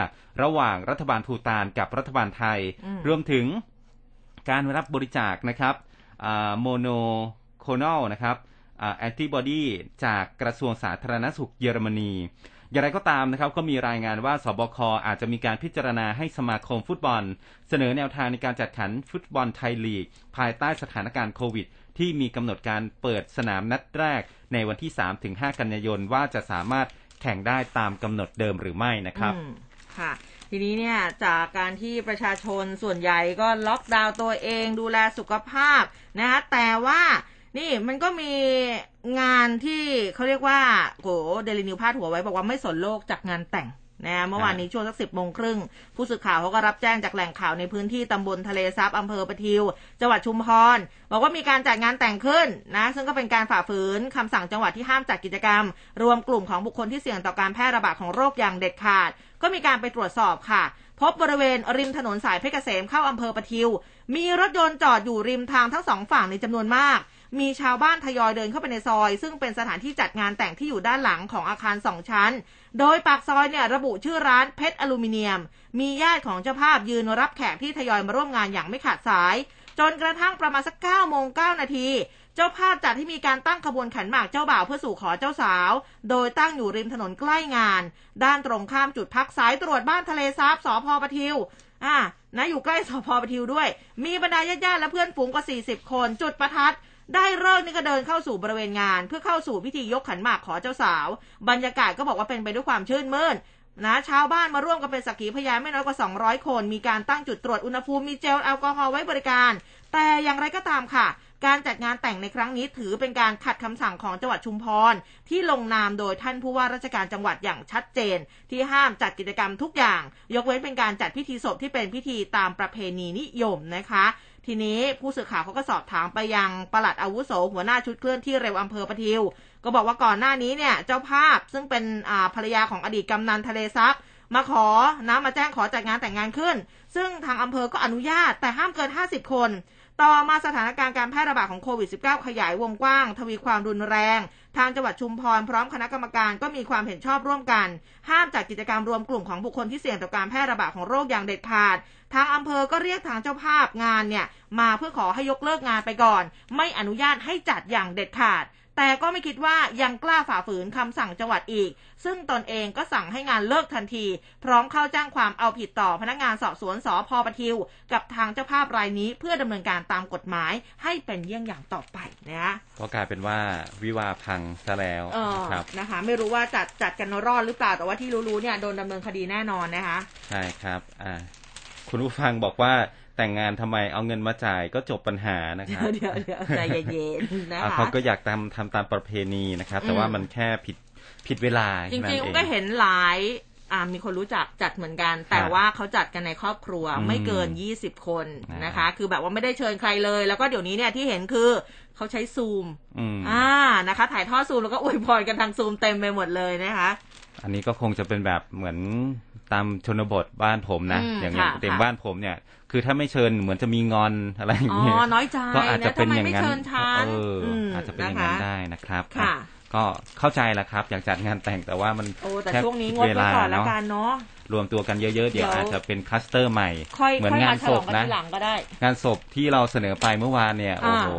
ระหว่างรัฐบาลภูฏานกับรัฐบาลไทยอืมรวมถึงการรับบริจาคนะครับ monoclonal นะครับ antibody จากกระทรวงสาธารณสุขเยอรมนี อย่างไรก็ตามนะครับ ก็มีรายงานว่าศบคอาจจะมีการพิจารณาให้สมาคมฟุตบอล เสนอแนวทางในการจัดขันฟุตบอลไทยลีก ภายใต้สถานการณ์โควิด ที่มีกำหนดการเปิดสนามนัดแรกในวันที่ 3-5 กันยายนว่าจะสามารถ แข่งได้ตามกำหนดเดิมหรือไม่นะครับค่ะทีนี้เนี่ยจากการที่ประชาชนส่วนใหญ่ก็ล็อกดาวน์ตัวเองดูแลสุขภาพนะคะแต่ว่านี่มันก็มีงานที่เขาเรียกว่าโหเดลินิวพาดหัวไว้บอกว่าไม่สนโลกจากงานแต่ง นะเมื่อวานนี้ช่วงสักสิบโมงครึ่ง ผู้สื่อข่าวเขาก็รับแจ้งจากแหล่งข่าวในพื้นที่ตำบลทะเลซับอำเภอประทิว จังหวัดชุมพร บอกว่ามีการจัดงานแต่งขึ้นนะ ซึ่งก็เป็นการฝ่าฝืนคำสั่งจังหวัดที่ห้ามจัดกิจกรรม รวมกลุ่มของบุคคลที่เสี่ยงต่อการแพร่ระบาดของโรคอย่างเด็ดขาด ก็มีการไปตรวจสอบค่ะ พบบริเวณริมถนนสายเพชรเกษมเข้าอำเภอประทิว มีรถยนต์จอดอยู่ริมทางทั้งสองฝั่งในจำนวนมาก มีชาวบ้านทยอยเดินเข้าไปในซอย ซึ่งเป็นสถานที่จัดงานแต่งที่อยู่ด้านหลังของอาคารสองชั้น โดยปากซอยเนี่ยระบุชื่อร้านเพชรอลูมิเนียม มีญาติของเจ้าภาพยืนรับแขกที่ทยอยมาร่วมงานอย่างไม่ขาดสาย จนกระทั่งประมาณสัก9โมง9นาทีเจ้าภาพจัดที่มีการตั้งขบวนขันหมากเจ้าบ่าวเพื่อสู่ขอเจ้าสาว โดยตั้งอยู่ริมถนนใกล้งาน ด้านตรงข้ามจุดพักสายตรวจบ้านทะเลซับสพปทิว อ่านะอยู่ใกล้สพปทิวด้วย มีบรรดาญาติๆและเพื่อนฝูงกว่า 40 คน จุดประทัด ได้เลิกนี่ก็เดินเข้าสู่บริเวณงาน เพื่อเข้าสู่พิธียกขันหมากขอเจ้าสาว บรรยากาศก็บอกว่าเป็นไปด้วยความชื่นมื่นนะชาวบ้านมาร่วมกันเป็นสักขีพยานไม่น้อยกว่า 200 คน มีการตั้งจุดตรวจอุณหภูมิมีเจลแอลกอฮอล์ไว้บริการ แต่อย่างไรก็ตามค่ะ การจัดงานแต่งในครั้งนี้ถือเป็นการขัดคำสั่งของจังหวัดชุมพร ที่ลงนามโดยท่านผู้ว่าราชการจังหวัดอย่างชัดเจน ที่ห้ามจัดกิจกรรมทุกอย่าง ยกเว้นเป็นการจัดพิธีศพที่เป็นพิธีตามประเพณีนิยมนะคะ ทีนี้ผู้สื่อข่าวเขาก็สอบถามไปยังปลัดอาวุโสหัวหน้าชุดเคลื่อนที่เร็วอำเภอปะทิว ก็บอกว่าก่อนหน้านี้เนี่ยเจ้าภาพซึ่งเป็นอ่าภรรยาของอดีตกำนันทะเลซับมาขอนะมาแจ้งขอจัดงานแต่งงานขึ้น ซึ่งทางอำเภอก็อนุญาตแต่ห้ามเกิน 50 คน ต่อมาสถานการณ์การแพร่ระบาดของโควิด -19 ขยายวงกว้าง ทวีความรุนแรง ทางจังหวัดชุมพรพร้อมคณะกรรมการก็มีความเห็นชอบร่วมกัน ห้ามจัดกิจกรรมรวมกลุ่มของบุคคลที่เสี่ยงต่อการแพร่ระบาดของโรคอย่างเด็ดขาด ทางอำเภอก็เรียกทางเจ้าภาพงานเนี่ยมาเพื่อขอให้ยกเลิกงานไปก่อน ไม่อนุญาตให้จัดอย่างเด็ดขาด แต่ก็ไม่คิดว่ายังกล้าฝ่าฝืนคำสั่งจังหวัดอีก ซึ่งตนเองก็สั่งให้งานเลิกทันที พร้อมเข้าแจ้งความเอาผิดต่อพนักงานสอบสวนสพปทิว กับทางเจ้าภาพรายนี้เพื่อดำเนินการตามกฎหมายให้เป็นเยี่ยงอย่างต่อไปนะก็กลายเป็นว่าวิวาพังซะแล้วเออนะครับนะคะไม่รู้ว่าจัดจัดกันรอดหรือเปล่าแต่ว่าที่รู้ๆเนี่ยโดนดำเนินคดีแน่นอนนะคะใช่ครับอ่า คุณผู้ฟังบอกว่าแต่งงานทำไมเอาเงินมาจ่ายก็จบปัญหานะคเดี๋รัยบวเดี๋ยวเดี๋ยวใจเย็นๆนะอ่าคะเขาก็อยากทำทำตามประเพณีนะครับ แต่อืมว่ามันแค่ผิดผิดเวลา จริงๆนั่นอุ้เอมก็เห็นหลายอ่ามีคนรู้จักจัดเหมือนกัน แต่ว่าเขาจัดกันในครอบครัวอืมไม่เกิน20คนอ่านนะคะ คือแบบว่าไม่ได้เชิญใครเลย แล้วก็เดี๋ยวนี้เนี่ยที่เห็นคือเขาใช้ซูมอืมอ่านะคะ ถ่ายทอดซูมแล้วก็อวยพรกันทางซูมเต็มไปหมดเลยนะคะ อันนี้ก็คงจะเป็นแบบเหมือนตามชนบทบ้านผมนะอืมอย่างอย่างค่ะเต็มค่ะบ้านผมเนี่ย คือถ้าไม่เชิญเหมือนจะมีงอนอะไรอย่าอ๋งเงี้ยอน้อยใจก็อาจจะนะเป็นทำไมอย่างไม่นั้นเชิญฉันเอออมอาจจะเป็นอย่างนั้นนะคะได้นะครับค่ะอะก็เข้าใจแหละครับ อยากจัดงานแต่งแต่ว่ามันโอ้แต่ค่ช่วงนี้งดเวไว้ลาก่อนแล้วเนาะกันเนาะรวมตัวกันเยอะๆเดี๋ยวเดี๋ยวอาจจะเป็นคลัสเตอร์ใหม่ค่อยเหมือนค่อยงามานฉศลอพงกันนะทีหลังก็ได้งานศพที่เราเสนอไปเมื่อวานเนี่ยอ่าโอ้โห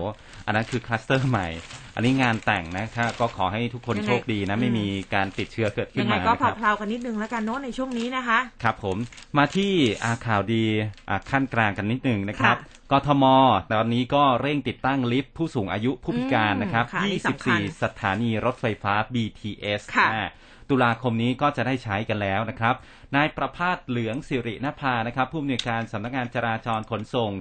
อันนั้นคือคลัสเตอร์ใหม่ อันนี้งานแต่งนะครับก็ขอให้ทุกคนยังไงโชคดีนะอืมไม่มีการติดเชื้อเกิดขึ้ยันงไงมาก็นะครับเพลาๆกันนิดนึงแล้วกันเนาะในช่วงนี้นะคะ ครับผมมาที่อาข่าวดีอ่าขั้นกลางกันนิดหนึ่งนะครับค่ะกทม ตอนนี้ก็เร่งติดตั้งลิฟต์ผู้สูงอายุผู้พิการนะครับอืมค่ะอันนี้สำคัญ24 สถานีรถไฟฟ้า BTS ค่ะอ่า ตุลาคมนี้ก็จะได้ใช้กันแล้วนะครับ นายประภาสเหลืองสิรินภานะครับ ผู้อำนวยการสำนักงานจราจรขนส่ง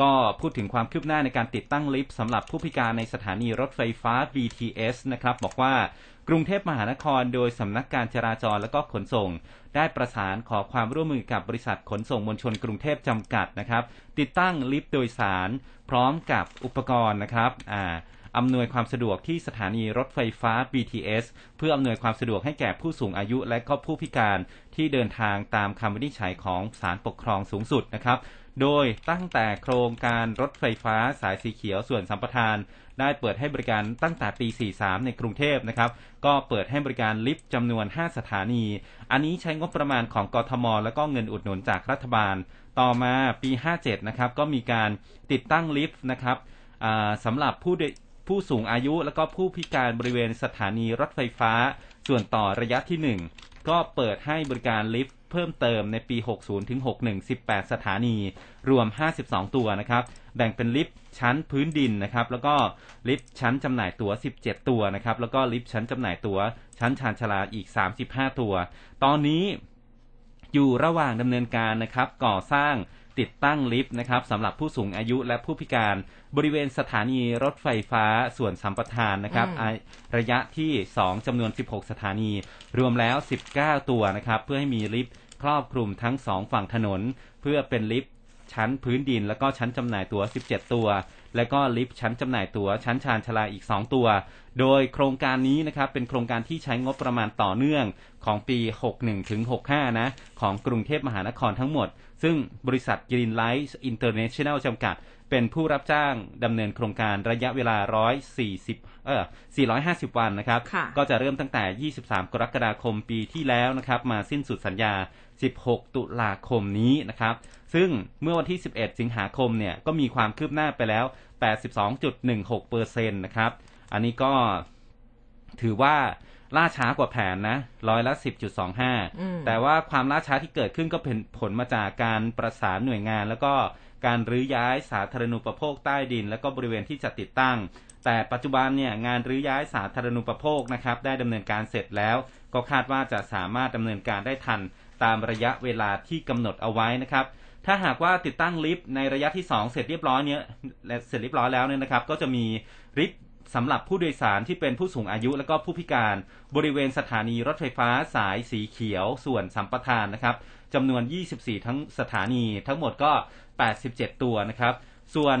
ก็พูดถึงความคืบหน้าในการติดตั้งลิฟต์สำหรับผู้พิการในสถานีรถไฟฟ้า BTS นะครับ บอกว่ากรุงเทพมหานครโดยสำนักการจราจรและก็ขนส่ง ได้ประสานขอความร่วมมือกับบริษัทขนส่งมวลชนกรุงเทพจำกัดนะครับ ติดตั้งลิฟต์โดยสารพร้อมกับอุปกรณ์นะครับอ่า อำนวยความสะดวกที่สถานีรถไฟฟ้า BTS เพื่ออำนวยความสะดวกให้แก่ผู้สูงอายุและก็ผู้พิการที่เดินทางตามคำวินิจฉัยของศาลปกครองสูงสุดนะครับ โดยตั้งแต่โครงการรถไฟฟ้าสายสีเขียวส่วนสัมปทาน ได้เปิดให้บริการตั้งแต่ปี 43 ในกรุงเทพนะครับ ก็เปิดให้บริการลิฟต์จำนวน 5 สถานี อันนี้ใช้งบประมาณของกทม แล้วก็เงินอุดหนุนจากรัฐบาล ต่อมาปี 57 นะครับ ก็มีการติดตั้งลิฟต์นะครับสำหรับผู้ ผู้สูงอายุแล้วก็ผู้พิการบริเวณสถานีรถไฟฟ้า ส่วนต่อระยะที่ 1 ก็เปิดให้บริการลิฟต์เพิ่มเติมในปี 60ถึง61 18 สถานี รวม 52 ตัวนะครับ แบ่งเป็นลิฟต์ชั้นพื้นดินนะครับ แล้วก็ลิฟต์ชั้นจำหน่ายตั๋ว 17 ตัวนะครับ แล้วก็ลิฟต์ชั้นจำหน่ายตั๋ว ชั้นชานชาลาอีก 35 ตัว ตอนนี้อยู่ระหว่างดำเนินการนะครับ ก่อสร้าง ติดตั้งลิฟต์นะครับสำหรับผู้สูงอายุและผู้พิการบริเวณสถานีรถไฟฟ้าส่วนสัมปทานนะครับอืมอ่าระยะที่ 2จำนวน 16 สถานี รวมแล้ว 19 ตัวนะครับ เพื่อให้มีลิฟต์ครอบคลุมทั้ง 2 ฝั่งถนน เพื่อเป็นลิฟต์ชั้นพื้นดิน แล้วก็ชั้นจำหน่ายตั๋ว 17 ตัว และก็ลิฟต์ชั้นจำหน่ายตั๋วชั้นชานชลาอีก 2 ตัว โดยโครงการนี้นะครับเป็นโครงการที่ใช้งบประมาณต่อเนื่องของปี 61ถึง65 นะ ของกรุงเทพมหานครทั้งหมด ซึ่งบริษัท Greenlight International จำกัด เป็นผู้รับจ้างดำเนินโครงการระยะเวลา 140 เออ450 วันนะครับค่ะก็จะเริ่มตั้งแต่ 23 กรกฎาคมปีที่แล้วนะครับ มาสิ้นสุดสัญญา 16 ตุลาคมนี้นะครับ ซึ่งเมื่อวันที่ 11 สิงหาคมเนี่ย ก็มีความคืบหน้าไปแล้ว 82.16เปอร์เซ็นต์นะครับ อันนี้ก็ถือว่าล่าช้ากว่าแผนนะร้อยละอืม10.25 แต่ว่าความล่าช้าที่เกิดขึ้นก็เป็นผลมาจากการประสานหน่วยงาน แล้วก็การรื้อย้ายสาธารณูปโภคใต้ดิน แล้วก็บริเวณที่จะติดตั้ง แต่ปัจจุบันเนี่ยงานรื้อย้ายสาธารณูปโภคนะครับได้ดำเนินการเสร็จแล้ว ก็คาดว่าจะสามารถดำเนินการได้ทันตามระยะเวลาที่กำหนดเอาไว้นะครับ ถ้าหากว่าติดตั้งลิฟต์ในระยะที่ 2 เสร็จเรียบร้อยเนี้ยและเสร็จเรียบร้อยแล้วเนี่ยนะครับ ก็จะมีลิฟต์สำหรับผู้โดยสารที่เป็นผู้สูงอายุและก็ผู้พิการบริเวณสถานีรถไฟฟ้าสายสีเขียว ส่วนสัมปทานนะครับจำนวน 24 ทั้งสถานีทั้งหมดก็ 87 ตัวนะครับ ส่วน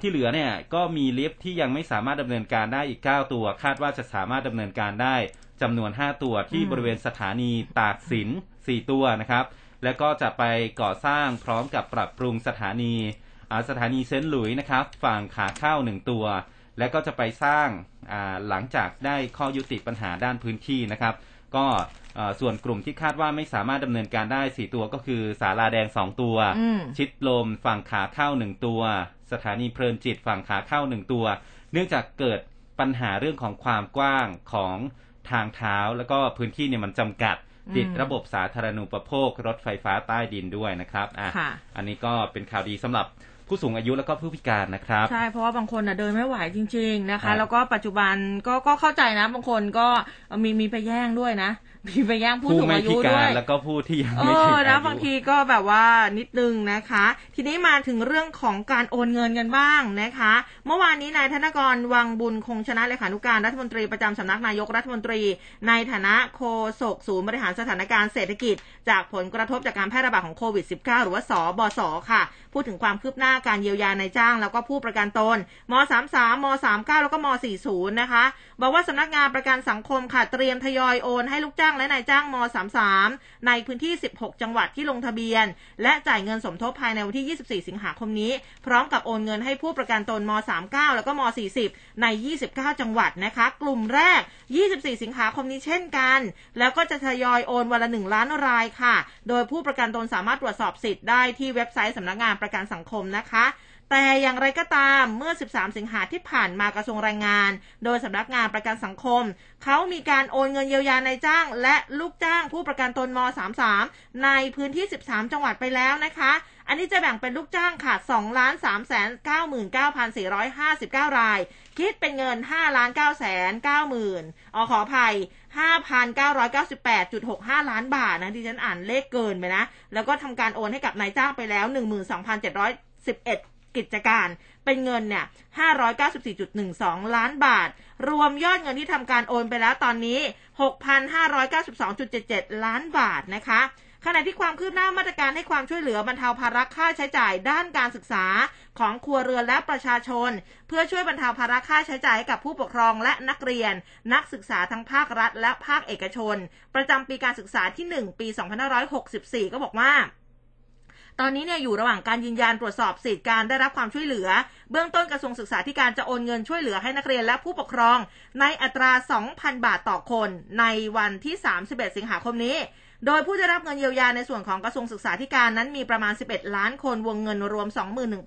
ที่เหลือเนี่ยก็มีลิฟต์ที่ยังไม่สามารถดำเนินการได้อีก 9 ตัว คาดว่าจะสามารถดำเนินการได้จำนวน 5 ตัวที่อืมบริเวณสถานีตากสิน 4 ตัวนะครับ แล้วก็จะไปก่อสร้างพร้อมกับปรับปรุงสถานีอ่าสถานีเซนต์หลุยส์นะครับ ฝั่งขาเข้าหนึ่งตัว และก็จะไปสร้างอ่าหลังจากได้ข้อยุติปัญหาด้านพื้นที่นะครับ ก็เอ่อ ส่วนกลุ่มที่คาดว่าไม่สามารถดำเนินการได้4ตัวก็คือสาราแดง2ตัวอืมชิดลมฝั่งขาเข้า1ตัว สถานีเพลินจิตฝั่งขาเข้า1ตัว เนื่องจากเกิดปัญหาเรื่องของความกว้างของทางเท้า แล้วก็พื้นที่เนี่ยมันจำกัดอืมติดระบบสาธารณูปโภค รถไฟฟ้าใต้ดินด้วยนะครับอะค่ะอันนี้ก็เป็นข่าวดีสำหรับผู้สูงอายุแล้วก็ผู้พิการนะครับ ใช่ เพราะว่าบางคนน่ะเดินไม่ไหวจริง ๆนะครัคะบแล้วก็ปัจจุบันก็ก็เข้าใจนะ บางคนก็มีมีไปแย่งด้วยนะ มีไปแย่งผู้ผู้สูงไม่อายุพิด้กาวรยแล้วก็ผู้ที่ยังเอไม่ถึงออานะยุบางทีก็แบบว่านิดนึงนะคะ ทีนี้มาถึงเรื่องของการโอนเงินกันบ้างนะคะ เมื่อวานนี้นายธนกรวังบุญคงชนะเลขานุการรัฐมนตรีประจำสำนักนายกรัฐมนตรี ในฐานะโฆษกศูนย์บริหารสถานการณ์เศรษฐกิจ จากผลกระทบจากการแพร่ระบาดของโควิด -19 หรือว่าสบสค่ะ พูดถึงความคืบหน้าการเยียวยานายจ้าง แล้วก็ผู้ประกันตนม 33 ม 39 แล้วก็ม 40 นะคะบอกว่าสำนักงานประกันสังคมค่ะเตรียมทยอยโอนให้ลูกจ้างและนายจ้างม 33 ในพื้นที่ 16 จังหวัดที่ลงทะเบียน และจ่ายเงินสมทบภายในวันที่ 24 สิงหาคมนี้ พร้อมกับโอนเงินให้ผู้ประกันตนม 39 แล้วก็ม 40 ใน 29 จังหวัดนะคะ กลุ่มแรก 24 สิงหาคมนี้เช่นกัน แล้วก็จะทยอยโอนวันละ 1 ล้านรายค่ะ โดยผู้ประกันตนสามารถตรวจสอบสิทธิ์ได้ที่เว็บไซต์สำนักงานประกันสังคมนะคะ แต่อย่างไรก็ตามเมื่อ 13 สิงหาที่ผ่านมากระทรวงแรงงาน โดยสำนักงานประกันสังคม เขามีการโอนเงินเยียวยานายจ้าง และลูกจ้างผู้ประกันตนม 33 ในพื้นที่ 13 จังหวัดไปแล้วนะคะ อันนี้จะแบ่งเป็นลูกจ้างค่ะ2ล้าน3แสน99,459 ราย คิดเป็นเงิน5ล้าน9แสน9หมื่นอขออภัย 5,998.65 ล้านบาทนะดิฉันอ่านเลขเกินไปนะ แล้วก็ทำการโอนให้กับนายจ้างไปแล้ว 12,711 กิจการ เป็นเงินเนี่ย 594.12 ล้านบาท รวมยอดเงินที่ทำการโอนไปแล้วตอนนี้ 6,592.77 ล้านบาทนะคะขณะที่ความคืบหน้ามาตรการให้ความช่วยเหลือบรรเทาภาระค่าใช้จ่ายด้านการศึกษาของครัวเรือนและประชาชน เพื่อช่วยบรรเทาภาระค่าใช้จ่ายให้กับผู้ปกครองและนักเรียน นักศึกษาทั้งภาครัฐและภาคเอกชน ประจำปีการศึกษาที่ 1 ปี 2564 ก็บอกว่า ตอนนี้เนี่ยอยู่ระหว่างการยืนยันตรวจสอบสิทธิการได้รับความช่วยเหลือ เบื้องต้นกระทรวงศึกษาธิการจะโอนเงินช่วยเหลือให้นักเรียนและผู้ปกครอง ในอัตรา 2,000 บาทต่อคน ในวันที่ 31 สิงหาคมนี้ โดยผู้ได้รับเงินเยียวยาในส่วนของกระทรวงศึกษาธิการนั้นมีประมาณ 11 ล้านคนวงเงินรวม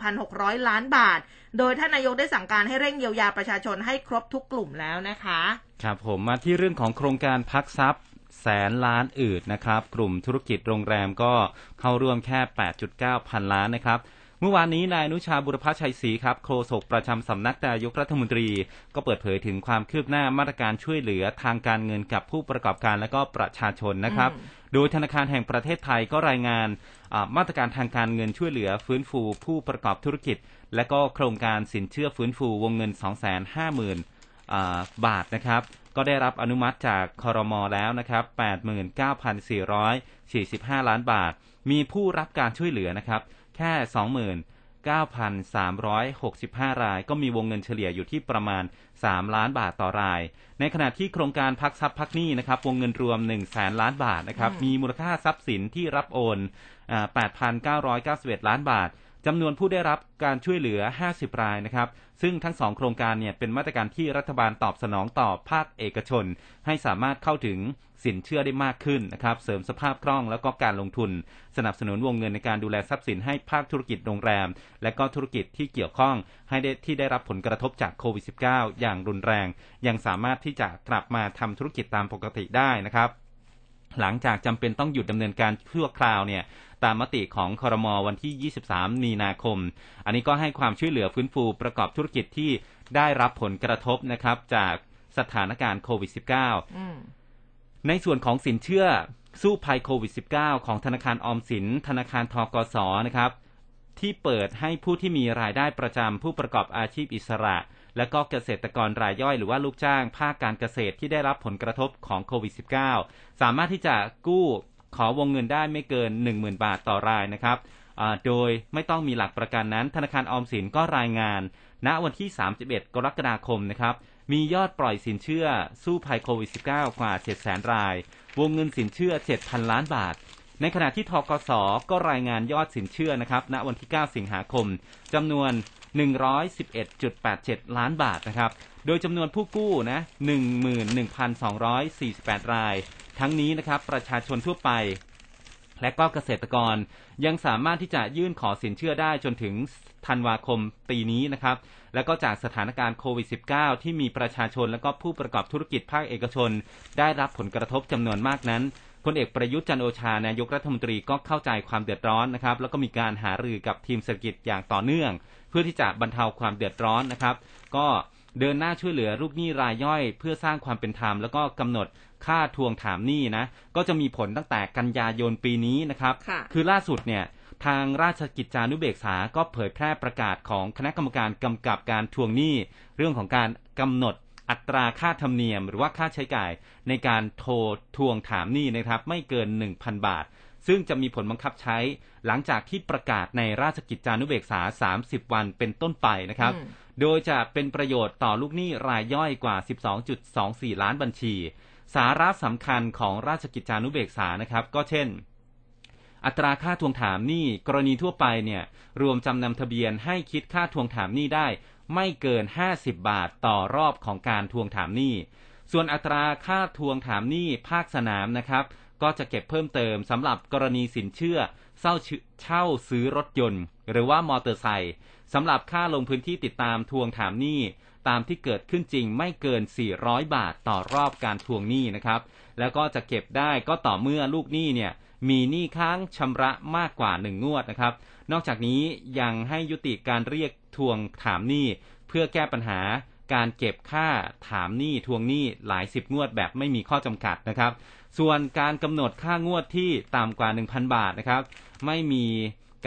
21,600 ล้านบาท โดยท่านนายกได้สั่งการให้เร่งเยียวยาประชาชนให้ครบทุกกลุ่มแล้วนะคะ ครับผมมาที่เรื่องของโครงการพักทรัพย์ แสนล้านอืดนะครับ กลุ่มธุรกิจโรงแรมก็เข้าร่วมแค่ 8.9 พันล้านนะครับเมื่อวานนี้นายอนุชาบุรพชัยศรีครับโฆษกประจำสำนักนายกรัฐมนตรี ก็เปิดเผยถึงความคืบหน้ามาตรการช่วยเหลือทางการเงินกับผู้ประกอบการและก็ประชาชนนะครับอืมโดยธนาคารแห่งประเทศไทยก็รายงานอ่ามาตรการทางการเงินช่วยเหลือฟื้นฟู ผู้ประกอบธุรกิจ และก็โครงการสินเชื่อฟื้นฟูวงเงิน 250,000อ่าบาทนะครับ ก็ได้รับอนุมัติจากคอรมอแล้วนะครับ 89,445 ล้านบาท มีผู้รับการช่วยเหลือนะครับ แค่ 29,365 ราย ก็มีวงเงินเฉลี่ยอยู่ที่ประมาณ 3 ล้านบาทต่อราย ในขณะที่โครงการพักทรัพย์พักหนี้นะครับ วงเงินรวม 1 0 0 0 0แสนล้านบาทนะครับอืมมีมูลค่าทรัพย์สินที่รับโอนอ่า8,991 ล้านบาท จำนวนผู้ได้รับการช่วยเหลือ 50 รายนะครับ ซึ่งทั้งสองโครงการเนี่ยเป็นมาตรการที่รัฐบาลตอบสนองต่อภาคเอกชน ให้สามารถเข้าถึงสินเชื่อได้มากขึ้นนะครับ เสริมสภาพคล่องแล้วก็การลงทุน สนับสนุนวงเงินในการดูแลทรัพย์สินให้ภาคธุรกิจโรงแรม และก็ธุรกิจที่เกี่ยวข้องให้ได้ที่ได้รับผลกระทบจากโควิด -19 อย่างรุนแรง ยังสามารถที่จะกลับมาทำธุรกิจตามปกติได้นะครับหลังจากจำเป็นต้องหยุดดำเนินการชั่วคราวเนี่ย ตามมติของคอรมอวันที่ 23 มีนาคม อันนี้ก็ให้ความช่วยเหลือฟื้นฟูประกอบธุรกิจที่ได้รับผลกระทบนะครับจากสถานการณ์โควิด -19 อืมในส่วนของสินเชื่อสู้ภัยโควิด -19 ของธนาคารออมสิน ธนาคารทกสนะครับ ที่เปิดให้ผู้ที่มีรายได้ประจำผู้ประกอบอาชีพอิสระ และก็เกษตรกรรายย่อยหรือว่าลูกจ้าง ภาคการเกษตรที่ได้รับผลกระทบของโควิด -19 สามารถที่จะกู้ ขอวงเงินได้ไม่เกิน 10,000 บาทต่อรายนะครับโดยไม่ต้องมีหลักประกันนั้น ธนาคารออมสินก็รายงาน ณวันที่ 31 กรกฎาคมนะครับมียอดปล่อยสินเชื่อสู้ภัยโควิด -19 กว่า 700,000 ราย วงเงินสินเชื่อ 7,000 ล้านบาท ในขณะที่ทกสก็รายงานยอดสินเชื่อนะครับณวันที่ 9 สิงหาคมจำนวน 111.87 ล้านบาทนะครับ โดยจำนวนผู้กู้นะ 11,248 ราย ทั้งนี้นะครับประชาชนทั่วไป และก็เกษตรกรยังสามารถที่จะยื่นขอสินเชื่อได้จนถึงธันวาคมปีนี้นะครับ แล้วก็จากสถานการณ์โควิด -19 ที่มีประชาชนและก็ผู้ประกอบธุรกิจภาคเอกชน ได้รับผลกระทบจำนวนมากนั้นพลเอกประยุทธ์จันโอชานายกรัฐมนตรีก็เข้าใจความเดือดร้อนนะครับ แล้วก็มีการหารือกับทีมเศรษฐกิจอย่างต่อเนื่อง เพื่อที่จะบรรเทาความเดือดร้อนนะครับ ก็ เดินหน้าช่วยเหลือลูกหนี้รายย่อย เพื่อสร้างความเป็นธรรมแล้วก็กำหนดค่าทวงถามหนี้นะก็จะมีผลตั้งแต่กันยายนปีนี้นะครับค่ะคือล่าสุดเนี่ยทางราชกิจจานุเบกษาก็เผยแพร่ประกาศของคณะกรรมการกำกับการทวงหนี้ เรื่องของการกำหนดอัตราค่าธรรมเนียม หรือว่าค่าใช้จ่ายในการโทรทวงถามหนี้นะครับ ไม่เกิน 1,000 บาท ซึ่งจะมีผลบังคับใช้ หลังจากที่ประกาศในราชกิจจานุเบกษา 30 วันเป็นต้นไปนะครับอืม โดยจะเป็นประโยชน์ต่อลูกหนี้รายย่อยกว่า 12.24 ล้านบัญชี สาระสำคัญของราชกิจจานุเบกษานะครับ ก็เช่น อัตราค่าทวงถามหนี้กรณีทั่วไปเนี่ยรวมจำนำทะเบียนให้คิดค่าทวงถามหนี้ได้ไม่เกิน 50 บาทต่อรอบของการทวงถามหนี้ ส่วนอัตราค่าทวงถามหนี้ภาคสนามนะครับ ก็จะเก็บเพิ่มเติมสำหรับกรณีสินเชื่อ เช่าเช่าซื้อรถยนต์ หรือว่ามอเตอร์ไซค์สำหรับค่าลงพื้นที่ติดตามทวงถามหนี้ตามที่เกิดขึ้นจริงไม่เกิน 400 บาทต่อรอบการทวงหนี้นะครับ แล้วก็จะเก็บได้ก็ต่อเมื่อลูกหนี้เนี่ยมีหนี้ค้างชำระมากกว่า1งวดนะครับ นอกจากนี้ยังให้ยุติการเรียกทวงถามหนี้เพื่อแก้ปัญหาการเก็บค่าถามหนี้ทวงหนี้หลายสิบงวดแบบไม่มีข้อจำกัดนะครับ ส่วนการกำหนดค่างวดที่ต่ำกว่า 1,000 บาทนะครับ ไม่มี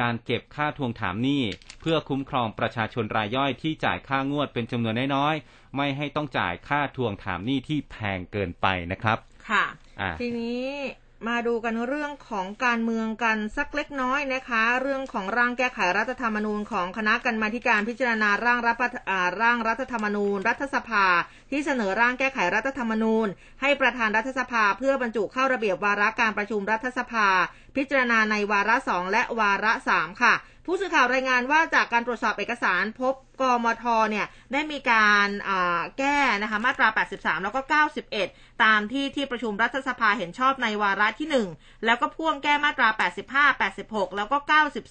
การเก็บค่าทวงถามหนี้ เพื่อคุ้มครองประชาชนรายย่อยที่จ่ายค่างวดเป็นจำนวนน้อยๆไม่ให้ต้องจ่ายค่าทวงถามหนี้ที่แพงเกินไปนะครับ ค่ะอ่าทีนี้มาดูกันเรื่องของการเมืองกันสักเล็กน้อยนะคะ เรื่องของร่างแก้ไขรัฐธรรมนูญของคณะกรรมาธิการพิจารณาร่างรัฐอ่าร่างรัฐธรรมนูญ รัฐสภา ที่เสนอร่างแก้ไขรัฐธรรมนูญ ให้ประธานรัฐสภาเพื่อบรรจุเข้าระเบียบวาระการประชุมรัฐสภา พิจารณาในวาระสองและวาระสามค่ะ ผู้สื่อข่าวรายงานว่าจากการตรวจสอบเอกสารพบกมทเนี่ยได้มีการแก้นะคะมาตรา 83 แล้วก็ 91 ตามที่ที่ประชุมรัฐสภาเห็นชอบในวาระที่ 1 แล้วก็พ่วงแก้มาตรา 85 86 แล้วก็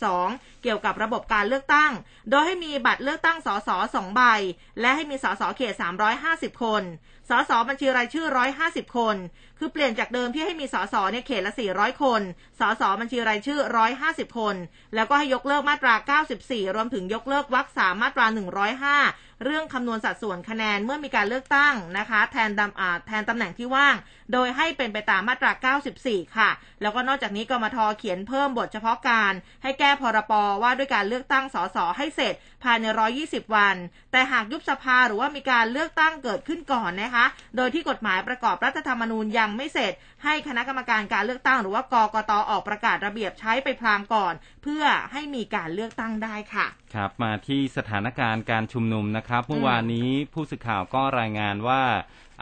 92 เกี่ยวกับระบบการเลือกตั้ง โดยให้มีบัตรเลือกตั้งสสสองใบ และให้มีสสเขต 350 คน สสบัญชีรายชื่อ 150 คนคือเปลี่ยนจากเดิมที่ให้มีสสเนี่ยเขตละ 400 คน สสบัญชีรายชื่อ 150 คน แล้วก็ให้ยกเลิกมาตรา 94 รวมถึงยกเลิกวรรค3มมาตรา 105 เรื่องคำนวณสัดส่วนคะแนนเมื่อมีการเลือกตั้งนะคะ แทนดำอาแทนตำแหน่งที่ว่าง โดยให้เป็นไปตามมาตรา 94 ค่ะ แล้วก็นอกจากนี้กมทเขียนเพิ่มบทเฉพาะการ ให้แก้พรปว่าด้วยการเลือกตั้งสสให้เสร็จภายใน 120 วัน แต่หากยุบสภาหรือว่ามีการเลือกตั้งเกิดขึ้นก่อนนะคะ โดยที่กฎหมายประกอบรัฐธรรมนูญยังไม่เสร็จ ให้คณะกรรมการการเลือกตั้ง หรือว่ากกตออกประกาศระเบียบใช้ไปพลางก่อน เพื่อให้มีการเลือกตั้งได้ค่ะครับมาที่สถานการณ์การชุมนุมนะครับเมื่อวานนี้ผู้สื่อข่าวก็รายงานว่า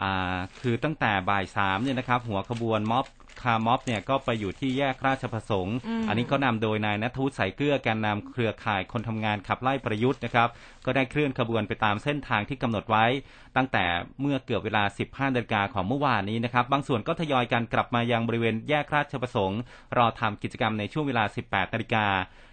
อ่าคือตั้งแต่บ่ายสามเนี่ยนะครับหัวขบวนม็อบ คาร์ม็อบเนี่ยก็ไปอยู่ที่แยกราชประสงค์อืมอันนี้ก็นำโดยนายนัทวุฒิสายเกลือแกนนำเครือข่ายคนทำงานขับไล่ประยุทธ์นะครับ ก็ได้เคลื่อนขบวนไปตามเส้นทางที่กำหนดไว้ ตั้งแต่เมื่อเกือบเวลา 15นาฬิกาของเมื่อวานนี้นะครับ บางส่วนก็ทยอยกันกลับมายังบริเวณแยกราชประสงค์ รอทำกิจกรรมในช่วงเวลา 18นาฬิกา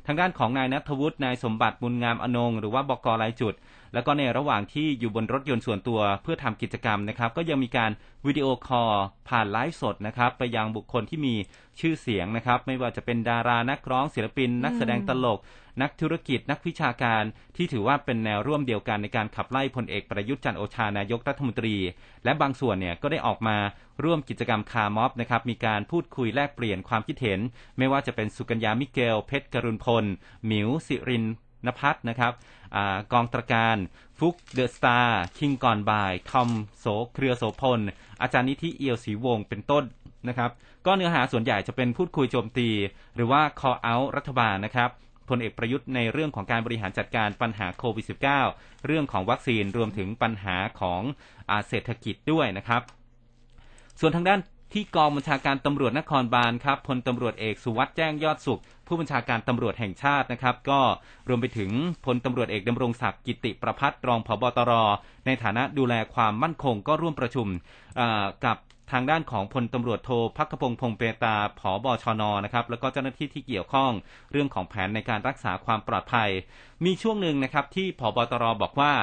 ทางด้านของนายนัทวุฒินายสมบัติบุญงามอนงหรือว่าบกรายจุด แล้วก็ในระหว่างที่อยู่บนรถยนต์ส่วนตัวเพื่อทำกิจกรรมนะครับ ก็ยังมีการ video call ผ่านไลฟ์สดนะครับ ไปยังบุคคลที่มีชื่อเสียงนะครับ ไม่ว่าจะเป็นดารานักร้องศิลปิน นักแสดงตลก นักธุรกิจนักวิชาการที่ถือว่าเป็นแนวร่วมเดียวกันในการขับไล่พลเอกประยุทธ์จันทร์โอชานายกรัฐมนตรี และบางส่วนเนี่ยก็ได้ออกมาร่วมกิจกรรมคาร์ม็อบนะครับมีการพูดคุยแลกเปลี่ยนความคิดเห็น ไม่ว่าจะเป็นสุกัญญามิเกล เพชรกรุณพลหมิวสิริลภัสนะครับ อกองตระการฟลุคเดอะสตาร์คิงก่อนบ่ายทอมโสเครือโสภณ อาจารย์นิธิเอียวศรีวงศ์เป็นต้นนะครับ ก็เนื้อหาส่วนใหญ่จะเป็นพูดคุยโจมตี หรือว่า call out รัฐบาลนะครับพลเอกประยุทธ์ในเรื่องของการบริหารจัดการปัญหาโควิด -19 เรื่องของวัคซีนรวมถึงปัญหาของอเศรษฐกิจด้วยนะครับ ส่วนทางด้าน ที่กองบัญชาการตำรวจนครบาลครับพลตำรวจเอกสุวัฒน์แจ้งยอดสุข ผู้บัญชาการตำรวจแห่งชาตินะครับ ก็รวมไปถึงพลตำรวจเอกดำรงศักดิ์กิติประพัฒน์รองผบตร ในฐานะดูแลความมั่นคงก็ร่วมประชุมกับทางด้านของพลตำรวจโทพักขพงศ์พงเปตาผอบชนนะครับแล้วก็เจ้าหน้าที่ที่เกี่ยวข้องเรื่องของแผนในการรักษาความปลอดภัย มีช่วงหนึ่งนะครับที่ผบตรบอกว่า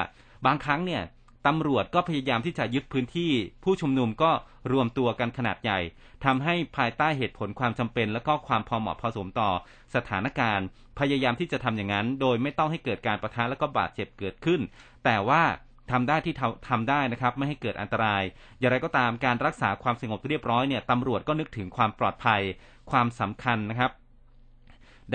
บางครั้งเนี่ย ตำรวจก็พยายามที่จะยึดพื้นที่ ผู้ชุมนุมก็รวมตัวกันขนาดใหญ่ทำให้ภายใต้เหตุผลความจำเป็น และก็ความพอเหมาะพอสมต่อสถานการณ์ พยายามที่จะทำอย่างนั้น โดยไม่ต้องให้เกิดการประทะและก็บาดเจ็บเกิดขึ้น แต่ว่าทำได้ที่ทำได้นะครับ ไม่ให้เกิดอันตราย อย่างไรก็ตามการรักษาความสงบเรียบร้อยเนี่ยตำรวจก็นึกถึงความปลอดภัย ความสำคัญนะครับ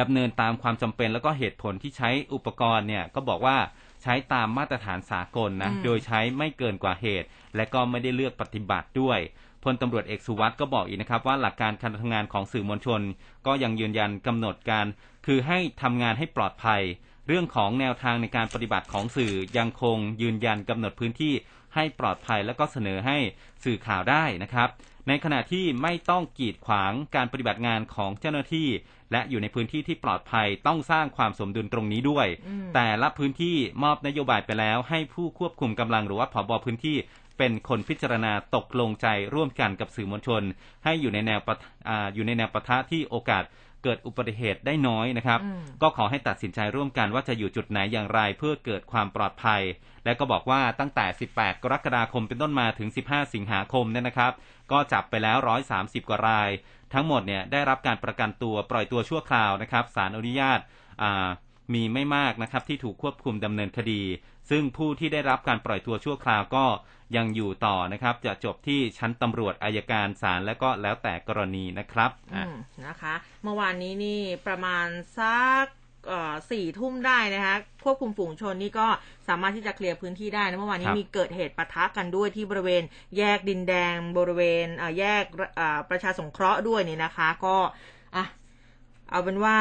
ดำเนินตามความจำเป็นแล้วก็เหตุผลที่ใช้อุปกรณ์เนี่ยก็บอกว่า ใช้ตามมาตรฐานสากลนะอืมโดยใช้ไม่เกินกว่าเหตุ และก็ไม่ได้เลือกปฏิบัติด้วยพลตำรวจเอกสุวัสด์ก็บอกอีกนะครับว่าหลักการการทำงานของสื่อมวลชน ก็ยังยืนยันกำหนดการ คือให้ทำงานให้ปลอดภัย เรื่องของแนวทางในการปฏิบัติของสื่อยังคงยืนยันกำหนดพื้นที่ให้ปลอดภัยแล้วก็เสนอให้สื่อข่าวได้นะครับ ในขณะที่ไม่ต้องกีดขวางการปฏิบัติงานของเจ้าหน้าที่ และอยู่ในพื้นที่ที่ปลอดภัยต้องสร้างความสมดุลตรงนี้ด้วยอืมแต่ละพื้นที่มอบนโยบายไปแล้ว ให้ผู้ควบคุมกำลังหรือว่าผบพื้นที่เป็นคนพิจารณาตกลงใจร่วมกันกับสื่อมวลชน ให้อยู่ในแนวปะอ่าอยู่ในแนวปะทะที่โอกาส เกิดอุบัติเหตุได้น้อยนะครับอืมก็ขอให้ตัดสินใจร่วมกันว่าจะอยู่จุดไหนอย่างไรเพื่อเกิดความปลอดภัย และก็บอกว่าตั้งแต่ 18 กรกฎาคมเป็นต้นมาถึง 15 สิงหาคมเนี่ยนะครับ ก็จับไปแล้ว 130 กว่าราย ทั้งหมดเนี่ยได้รับการประกันตัวปล่อยตัวชั่วคราวนะครับศาลอนุญาตอ่ามีไม่มากนะครับที่ถูกควบคุมดำเนินคดี ซึ่งผู้ที่ได้รับการปล่อยตัวชั่วคราวก็ยังอยู่ต่อนะครับ จะจบที่ชั้นตำรวจอายการศาลและก็แล้วแต่กรณีนะครับอือะมนะคะ เมื่อวานนี้นี่ประมาณสักเอ่อสี่ทุ่มได้นะคะควบคุมฝูงชนนี่ก็สามารถที่จะเคลียร์พื้นที่ได้นะเมื่อวานนี้ครับมีเกิดเหตุปะทะกันด้วยที่บริเวณแยกดินแดงบริเวณเอ่อแยกเอ่อประชาสงเคราะห์ด้วยนี่นะคะ ก็อะ เอาเป็นว่า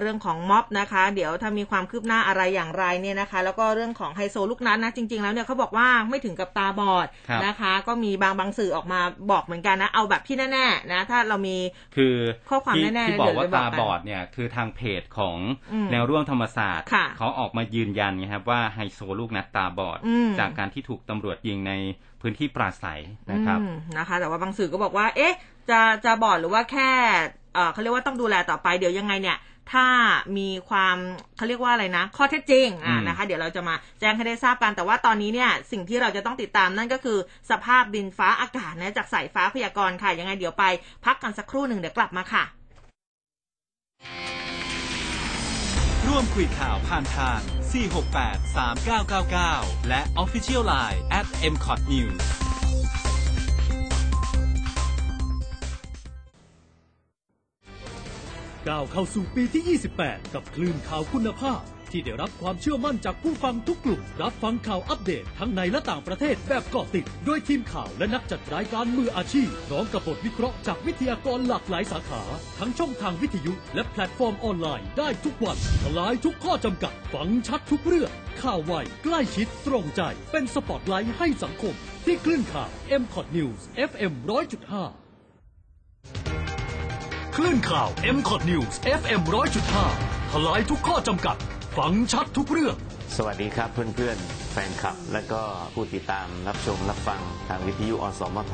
เรื่องของม็อบนะคะ เดี๋ยวถ้ามีความคืบหน้าอะไรอย่างไรเนี่ยนะคะ แล้วก็เรื่องของไฮโซลูกนัดนะจริง ๆ แล้วเนี่ยเขาบอกว่าไม่ถึงกับตาบอดครับนะคะ ก็มีบางบางสื่อออกมาบอกเหมือนกันนะ เอาแบบที่แน่ๆนะ ถ้าเรามีคือข้อความที่แน่ๆที่บอกว่าเดี๋ยวจะบอกตากันบอดเนี่ยคือทางเพจของอืมแนวร่วมธรรมศาสตร์ค่ะเขาออกมายืนยันไงครับว่าไฮโซลูกนัดตาบอดอืมจากการที่ถูกตำรวจยิงในพื้นที่ปราศัยนะครับอืมนะคะ แต่ว่าบางสื่อก็บอกว่า เอ๊ะ จะจะบอดหรือว่าแค่ เอ่อเขาเรียกว่าต้องดูแลต่อไปเดี๋ยวยังไงเนี่ย ถ้ามีความเขาเรียกว่าอะไรนะ ข้อเท็จจริงอ่าอืมนะคะ เดี๋ยวเราจะมาแจ้งให้ได้ทราบกัน แต่ว่าตอนนี้เนี่ยสิ่งที่เราจะต้องติดตามนั่นก็คือ สภาพดินฟ้าอากาศนะจากสายฟ้าพยากรณ์ค่ะ ยังไงเดี๋ยวไปพักกันสักครู่หนึ่งเดี๋ยวกลับมาค่ะ ร่วมคุยข่าวผ่านทาง 468 3999 และ Official Line at mcot news ก้าวเข้าสู่ปีที่ 28 กับคลื่นข่าวคุณภาพ ที่ได้รับความเชื่อมั่นจากผู้ฟังทุกกลุ่ม รับฟังข่าวอัปเดตทั้งในและต่างประเทศแบบเกาะติดด้วยทีมข่าวและนักจัดรายการมืออาชีพพร้อมกับบทวิเคราะห์จากวิทยากรหลากหลายสาขา ทั้งช่องทางวิทยุและแพลตฟอร์มออนไลน์ได้ทุกวันทลายทุกข้อจำกัดฟังชัดทุกเรื่อง ข่าวไวใกล้ชิดตรงใจ เป็นสปอตไลท์ให้สังคม ที่คลื่นข่าว m c o t News FM 100.5 คลื่นข่าว m c o t News FM 100.5ทลายทุกข้อจำกัด ฟังชัดทุกเรื่อง สวัสดีครับเพื่อนๆ แฟนคลับ และก็ผู้ติดตามรับชมรับฟังทางวิทยุอสมท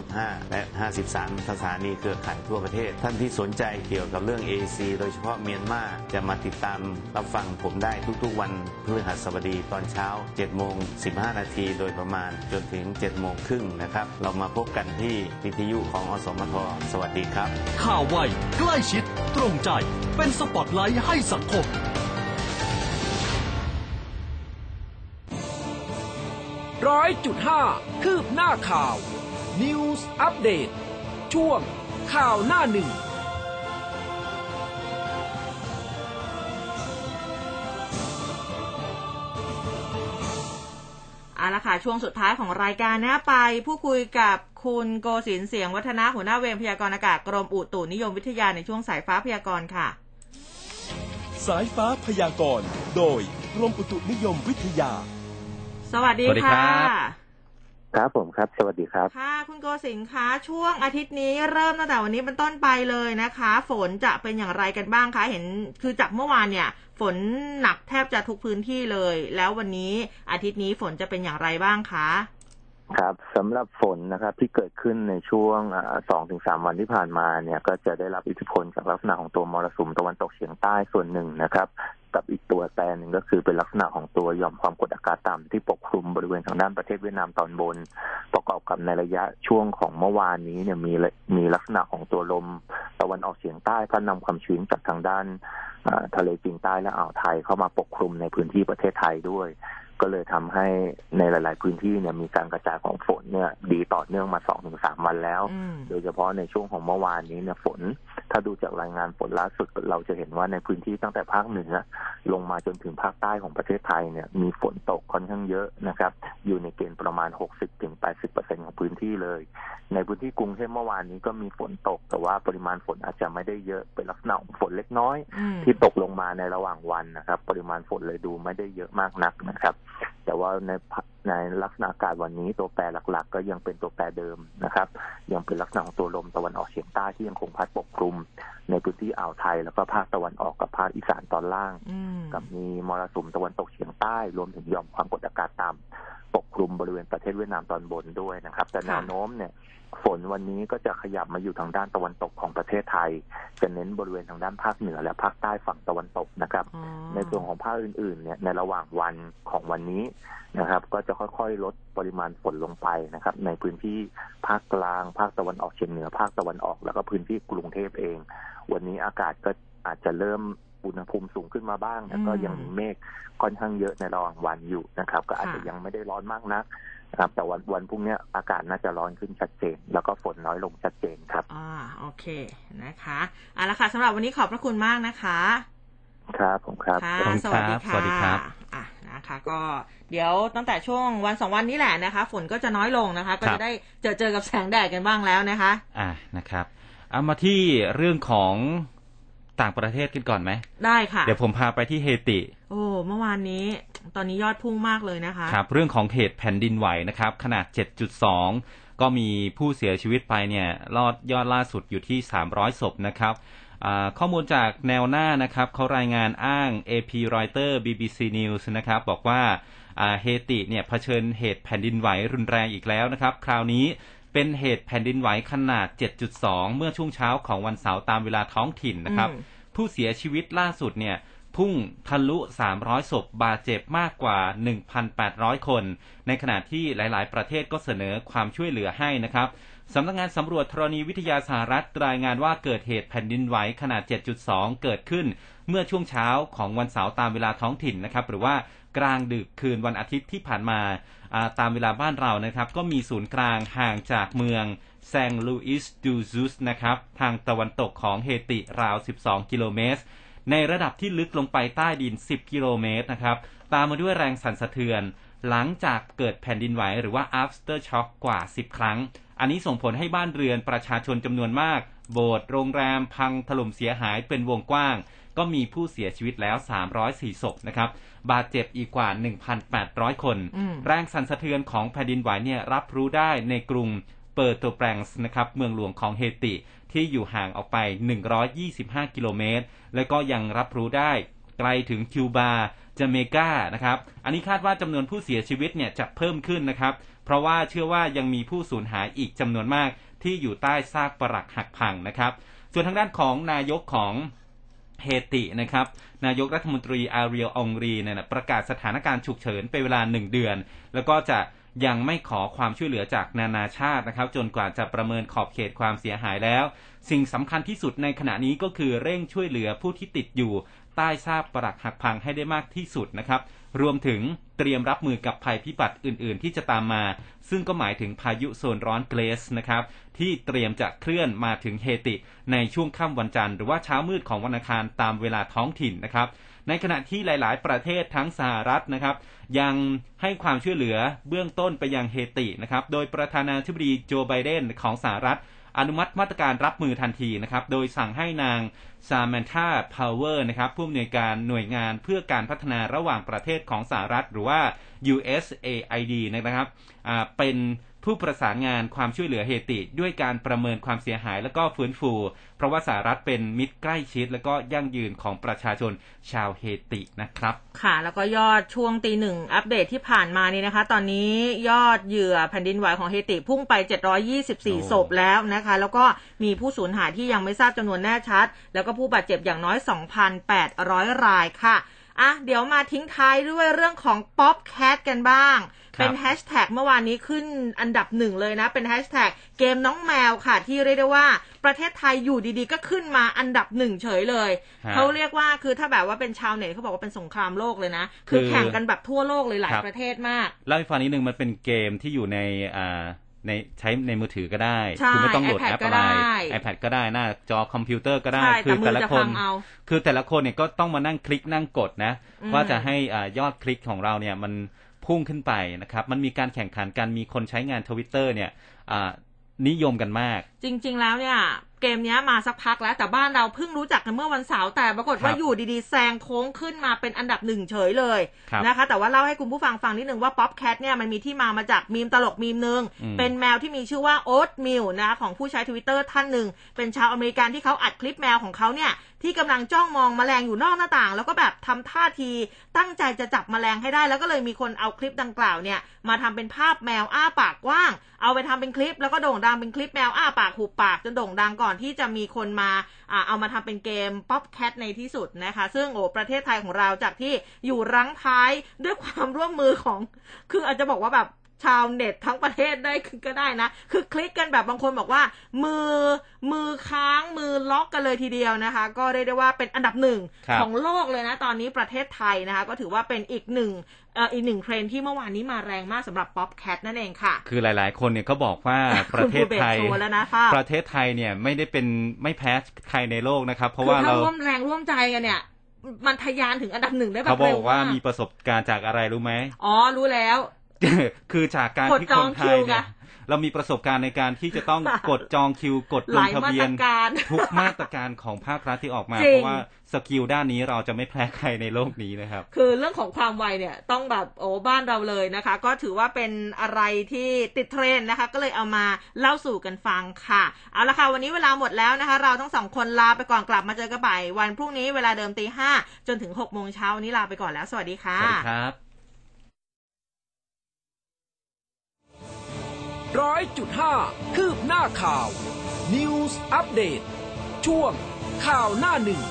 100.5 และ 53 สถานีเครือข่ายทั่วประเทศ ท่านที่สนใจเกี่ยวกับเรื่อง AC โดยเฉพาะเมียนมาจะมาติดตามรับฟังผมได้ทุกๆ วันพฤหัสบดีตอนเช้า7โมง15 นาทีโดยประมาณจนถึง 7 โมงครึ่งนะครับ เรามาพบกันที่วิทยุของอสมทสวัสดีครับ ข่าวไวใกล้ชิด ตรงใจเป็นสปอตไลท์ให้สังคม ร้อยจุดห้าคืบหน้าข่าว News อัปเดตช่วงข่าวหน้าหนึ่ง เอาละค่ะ ช่วงสุดท้ายของรายการนะไปผู้คุยกับคุณโกศินทร์เสียงวัฒนะหัวหน้าเวรพยากรณ์อากาศกรมอุตุนิยมวิทยาในช่วงสายฟ้าพยากรณ์ค่ะ สายฟ้าพยากรณ์ โดยกรมอุตุนิยมวิทยา สวัสดีสวัสดีครัค่ะบครับผมครับ สวัสดีครับ ค่ะคุณโกศินทร์คะช่วงอาทิตย์นี้เริ่มตั้งแต่วันนี้เป็นต้นไปเลยนะคะ ฝนจะเป็นอย่างไรกันบ้างคะเห็นคือจากเมื่อวานเนี่ย ฝนหนักแทบจะทุกพื้นที่เลย แล้ววันนี้อาทิตย์นี้ฝนจะเป็นอย่างไรบ้างคะครับสำหรับฝนนะครับที่เกิดขึ้นในช่วงสองถึงสามวันที่ผ่านมาเนี่ย ก็จะได้รับอิทธิพลจากลักษณะของตัวมรสุมตะวันตกเฉียงใต้ส่วนหนึ่งนะครับ กับอีกตัวแปรหนึ่งก็คือเป็นลักษณะของตัวหย่อมความกดอากาศต่ำที่ปกคลุมบริเวณทางด้านประเทศเวียดนามตอนบน ประกอบกับในระยะช่วงของเมื่อวานนี้เนี่ยมีมีลักษณะของตัวลมตะวันออกเฉียงใต้พัดนำความชื้นจากทางด้านทะเลจีนใต้และอ่าวไทยเข้ามาปกคลุมในพื้นที่ประเทศไทยด้วย ก็เลยทำให้ในหลาย ๆ พื้นที่เนี่ยมีการกระจายของฝนเนี่ย ดีต่อเนื่องมาสองถึงสามวันแล้ว โดยเฉพาะในช่วงของเมื่อวานนี้เนี่ยฝน ถ้าดูจากรายงานฝนล่าสุดเราจะเห็นว่าในพื้นที่ตั้งแต่ภาคเหนือลงมาจนถึงภาคใต้ของประเทศไทยเนี่ยมีฝนตกค่อนข้างเยอะนะครับ อยู่ในเกณฑ์ประมาณ 60-80%ของพื้นที่เลย ในพื้นที่กรุงเทพเมื่อวานนี้ก็มีฝนตก แต่ว่าปริมาณฝนอาจจะไม่ได้เยอะเป็นลักษณะของฝนเล็กน้อย ที่ตกลงมาในระหว่างวันนะครับ ปริมาณฝนเลยดูไม่ได้เยอะมากนักนะครับ แต่ว่าในในลักษณะอากาศวันนี้ตัวแปรหลัก ๆ ก็ยังเป็นตัวแปรเดิมนะครับ ยังเป็นลักษณะของตัวลมตะวันออกเฉียงใต้ที่ยังคงพัดปกคลุม ในพื้นที่อ่าวไทย แล้วก็ภาคตะวันออกกับภาคอีสานตอนล่าง กับมีมรสุมตะวันตกเฉียงใต้รวมถึงยอมความกดอากาศต่ำ ปกคลุมบริเวณประเทศเวียดนามตอนบนด้วยนะครับ แต่แนวโน้มเนี่ยฝนวันนี้ก็จะขยับมาอยู่ทางด้านตะวันตกของประเทศไทย จะเน้นบริเวณทางด้านภาคเหนือและภาคใต้ฝั่งตะวันตกนะครับ ในส่วนของภาคอื่นๆเนี่ยในระหว่างวันของวันนี้นะครับ ก็จะค่อยๆ ลดปริมาณฝนลงไปนะครับ ในพื้นที่ภาคกลาง ภาคตะวันออกเฉียงเหนือ ภาคตะวันออกแล้วก็พื้นที่กรุงเทพเอง วันนี้อากาศก็อาจจะเริ่ม อุณหภูมิสูงขึ้นมาบ้างแต่ก็ยังมีเมฆค่อนข้างเยอะในระหว่างวันอยู่นะครับ ก็อาจจะยังไม่ได้ร้อนมากนักครับแต่วันวันพรุ่งนี้อากาศน่าจะร้อนขึ้นชัดเจน แล้วก็ฝนน้อยลงชัดเจนครับอ่าโอเคนะคะเอาละค่ะสำหรับวันนี้ขอบพระคุณมากนะคะ ครับผมครับค่ะสวัสดีค่ะสวัสดีครับอะนะคะก็เดี๋ยวตั้งแต่ช่วงวันสองวันนี้แหละนะคะ ฝนก็จะน้อยลงนะคะ ก็จะได้เจอเจอกับแสงแดดกันบ้างแล้วนะคะ อ่านะครับ เอามาที่เรื่องของ ต่างประเทศกันก่อนไหม ได้ค่ะ เดี๋ยวผมพาไปที่เฮติ โอ้ เมื่อวานนี้ตอนนี้ยอดพุ่งมากเลยนะคะ ครับ เรื่องของเหตุแผ่นดินไหวนะครับ ขนาด 7.2 ก็มีผู้เสียชีวิตไปเนี่ยรอดยอดล่าสุดอยู่ที่ 300 ศพนะครับข้อมูลจากแนวหน้านะครับเขารายงานอ้าง AP Reuters BBC News นะครับ บอกว่าเฮติเนี่ยเผชิญเหตุแผ่นดินไหวรุนแรงอีกแล้วนะครับ คราวนี้ เป็นเหตุแผ่นดินไหวขนาด 7.2 เมื่อช่วงเช้าของวันเสาร์ตามเวลาท้องถิ่นนะครับ ผู้เสียชีวิตล่าสุดเนี่ยพุ่งทะลุ 300 ศพ บาดเจ็บมากกว่า 1,800 คน ในขณะที่หลาย ๆ ประเทศก็เสนอความช่วยเหลือให้นะครับ สำนักงงานสำรวจธรณีวิทยาสหรัฐรายงานว่าเกิดเหตุแผ่นดินไหวขนาด 7.2 เกิดขึ้น เมื่อช่วงเช้าของวันเสาร์ตามเวลาท้องถิ่นนะครับ หรือว่า กลางดึกคืนวันอาทิตย์ที่ผ่านมาตามเวลาบ้านเรานะครับ ก็มีศูนย์กลางห่างจากเมืองแซงลูอิสดูซุสนะครับ ทางตะวันตกของเฮติราว 12 กิโลเมตร ในระดับที่ลึกลงไปใต้ดิน 10 กิโลเมตรนะครับ ตามมาด้วยแรงสั่นสะเทือน หลังจากเกิดแผ่นดินไหวหรือว่า after shock กว่า 10 ครั้ง อันนี้ส่งผลให้บ้านเรือนประชาชนจำนวนมาก โบสถ์โรงแรมพังถล่มเสียหายเป็นวงกว้าง ก็มีผู้เสียชีวิตแล้ว 304ศพนะครับ บาดเจ็บอีกกว่า 1,800 คน แรงสั่นสะเทือนของแผ่นดินไหวเนี่ยรับรู้ได้ในกรุงเปิร์โตแปรงส์นะครับเมืองหลวงของเฮติที่อยู่ห่างออกไป 125 กิโลเมตร และก็ยังรับรู้ได้ไกลถึงคิวบาจาเมกานะครับ อันนี้คาดว่าจำนวนผู้เสียชีวิตเนี่ยจะเพิ่มขึ้นนะครับ เพราะว่าเชื่อว่ายังมีผู้สูญหายอีกจำนวนมากที่อยู่ใต้ซากปรักหักพังนะครับ ส่วนทางด้านของนายกของ เฮตินะครับนายกรัฐมนตรีอาเรียลองรีเนี่ยประกาศสถานการณ์ฉุกเฉินเป็นเวลาหนึ่งเดือน แล้วก็จะยังไม่ขอความช่วยเหลือจากนานาชาตินะครับ จนกว่าจะประเมินขอบเขตความเสียหายแล้ว สิ่งสำคัญที่สุดในขณะนี้ก็คือเร่งช่วยเหลือผู้ที่ติดอยู่ใต้ซากปรักหักพังให้ได้มากที่สุดนะครับ รวมถึงเตรียมรับมือกับภัยพิบัติอื่น ๆ ที่จะตามมา ซึ่งก็หมายถึงพายุโซนร้อนเกรสนะครับที่เตรียมจะเคลื่อนมาถึงเฮติ ในช่วงค่ำวันจันทร์หรือว่าเช้ามืดของวันอังคารตามเวลาท้องถิ่นนะครับ ในขณะที่หลาย ๆ ประเทศทั้งสหรัฐนะครับ ยังให้ความช่วยเหลือเบื้องต้นไปยังเฮตินะครับโดยประธานาธิบดีโจไบเดนของสหรัฐ อนุมัติมาตรการรับมือทันทีนะครับโดยสั่งให้นางซามันธาพาวเวอร์นะครับผู้อำนวยการหน่วยงานเพื่อการพัฒนาระหว่างประเทศของสหรัฐ หรือว่า USAID นะครับเป็น ผู้ประสานงานความช่วยเหลือเฮติด้วยการประเมินความเสียหายและก็ฟื้นฟู เพราะว่าสหรัฐเป็นมิตรใกล้ชิดและก็ยั่งยืนของประชาชนชาวเฮตินะครับ ค่ะ แล้วก็ยอดช่วงตีหนึ่งอัปเดตที่ผ่านมานี่นะคะ ตอนนี้ยอดเหยื่อแผ่นดินไหวของเฮติพุ่งไป 724ศพแล้วนะคะ แล้วก็มีผู้สูญหายที่ยังไม่ทราบจำนวนแน่ชัด แล้วก็ผู้บาดเจ็บอย่างน้อย 2,800 รายค่ะ อะเดี๋ยวมาทิ้งท้ายด้วยเรื่องของ Popcat กันบ้างครับเป็นแฮชแท็กเมื่อวานนี้ขึ้นอันดับหนึ่งเลยนะ เป็นแฮชแท็กเกมน้องแมวค่ะ ที่เรียกได้ว่าประเทศไทยอยู่ดีๆ ก็ขึ้นมาอันดับหนึ่งเฉยเลยฮะเขาเรียกว่าคือถ้าแบบว่าเป็นชาวเน็ตเขาบอกว่าเป็นสงครามโลกเลยนะ คือคือแข่งกันแบบทั่วโลกเลยหลายครับประเทศมาก เล่าให้ฟังนิดนึงมันเป็นเกมที่อยู่ในอ่า ในใช้ในมือถือก็ได้ใช่คืไม่ต้องโหลด iPad แอปก็อะไรได้ iPad ก็ได้หน้าจอคอมพิวเตอร์ก็ได้ใช่คืแต่มืแต่อละจะคพันงเอาคือแต่ละคนเนี่ยก็ต้องมานั่งคลิกนั่งกดนะอืมว่าจะให้อ่ายอดคลิกของเราเนี่ยมันพุ่งขึ้นไปนะครับ มันมีการแข่งขันกัน มีคนใช้งานทวิตเตอร์เนี่ยอ่านิยมกันมาก จริง ๆ แล้วเนี่ย เกมเนี้ยมาสักพักแล้วแต่บ้านเราเพิ่งรู้จักกันเมื่อวันเสาร์แต่ปรากฏว่าครับอยู่ดีๆแซงโค้งขึ้นมาเป็นอันดับหนึ่งเฉยเลยครับนะคะ แต่ว่าเล่าให้คุณผู้ฟังฟังนิดนึงว่า Popcat เนี่ยมันมีที่มามาจากมีมตลกมีมหนึ่งอืมเป็นแมวที่มีชื่อว่า Oatmeal นะของผู้ใช้ทวิตเตอร์ท่านหนึ่งเป็นชาวอเมริกันที่เขาอัดคลิปแมวของเขาเนี่ยที่กำลังจ้องมองแมลงอยู่นอกหน้าต่าง แล้วก็แบบทำท่าทีตั้งใจจะจับแมลงให้ได้ แล้วก็เลยมีคนเอาคลิปดังกล่าวเนี่ยมาทำเป็นภาพแมวอ้าปากกว้าง เอาไปทำเป็นคลิป แล้วก็โด่งดังเป็นคลิปแมวอ้าปากหุบปากจนโด่งดังก่อนที่จะมีคนมาอ่าเอามาทำเป็นเกม Popcat ในที่สุดนะคะ ซึ่งโอ้ประเทศไทยของเราจากที่อยู่รั้งท้ายด้วยความร่วมมือของ คืออาจจะบอกว่าแบบชาวเน็ตทั้งประเทศได้ก็ได้นะ คือคลิกกันแบบบางคนบอกว่า มือมือค้างมือล็อกกันเลยทีเดียวนะคะ ก็เรียกได้ว่าเป็นอันดับหนึ่งครับของโลกเลยนะ ตอนนี้ประเทศไทยนะคะ ก็ถือว่าเป็นอีกหนึ่งเอ่ออีกหนึ่งเทรนด์ที่เมื่อวานนี้มาแรงมากสำหรับ Popcat นั่นเองค่ะ คือหลาย ๆ คนเนี่ยก็บอกว่าประเทศไทยคุณภูเบศโชว์แล้วนะภาพประเทศไทยเนี่ยไม่ได้เป็นไม่แพ้ใครในโลกนะครับ เพราะคือว่าถ้าเราร่วมแรงร่วมใจกันเนี่ยมันทะยานถึงอันดับหนึ่งได้แบบเขาบอเร็วกว่ามากมีประสบการณ์จากอะไรรู้ไหมอ๋อรู้แล้ว คือจากการกดที่จคองนไทคิยวเนี่ยไง เรามีประสบการณ์ในการที่จะต้องกดจองคิวกดลหงลายทะมาเบีตยรนการทุกมาตรการของภาครัฐที่ออกมาจริงเพราะว่าสกิลด้านนี้เราจะไม่แพ้ใครในโลกนี้นะครับ คือเรื่องของความไวเนี่ยต้องแบบโอ้บ้านเราเลยนะคะ ก็ถือว่าเป็นอะไรที่ติดเทรนด์นะคะ ก็เลยเอามาเล่าสู่กันฟังค่ะ เอาละค่ะ วันนี้เวลาหมดแล้วนะคะ เราทั้งสองคนลาไปก่อนกลับมาเจอกันใหม่วันพรุ่งนี้เวลาเดิมตีห้าจนถึงหกโมงเช้าวันนี้ลาไปก่อนแล้ว สวัสดีค่ะสวัสดีครับ ร้อยจุดห้าคืบหน้าข่าว News อัปเดตช่วงข่าวหน้าหนึ่ง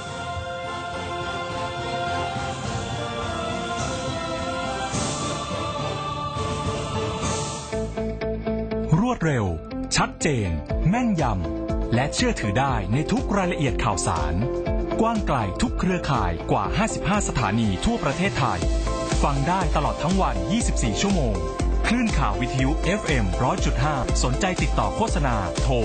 รวดเร็ว ชัดเจน แม่นยำ และเชื่อถือได้ในทุกรายละเอียดข่าวสาร กว้างไกลทุกเครือข่ายกว่า 55 สถานีทั่วประเทศไทย ฟังได้ตลอดทั้งวัน 24 ชั่วโมง คลื่นข่าววิทยุ FM 100.5 สนใจติดต่อโฆษณาโทร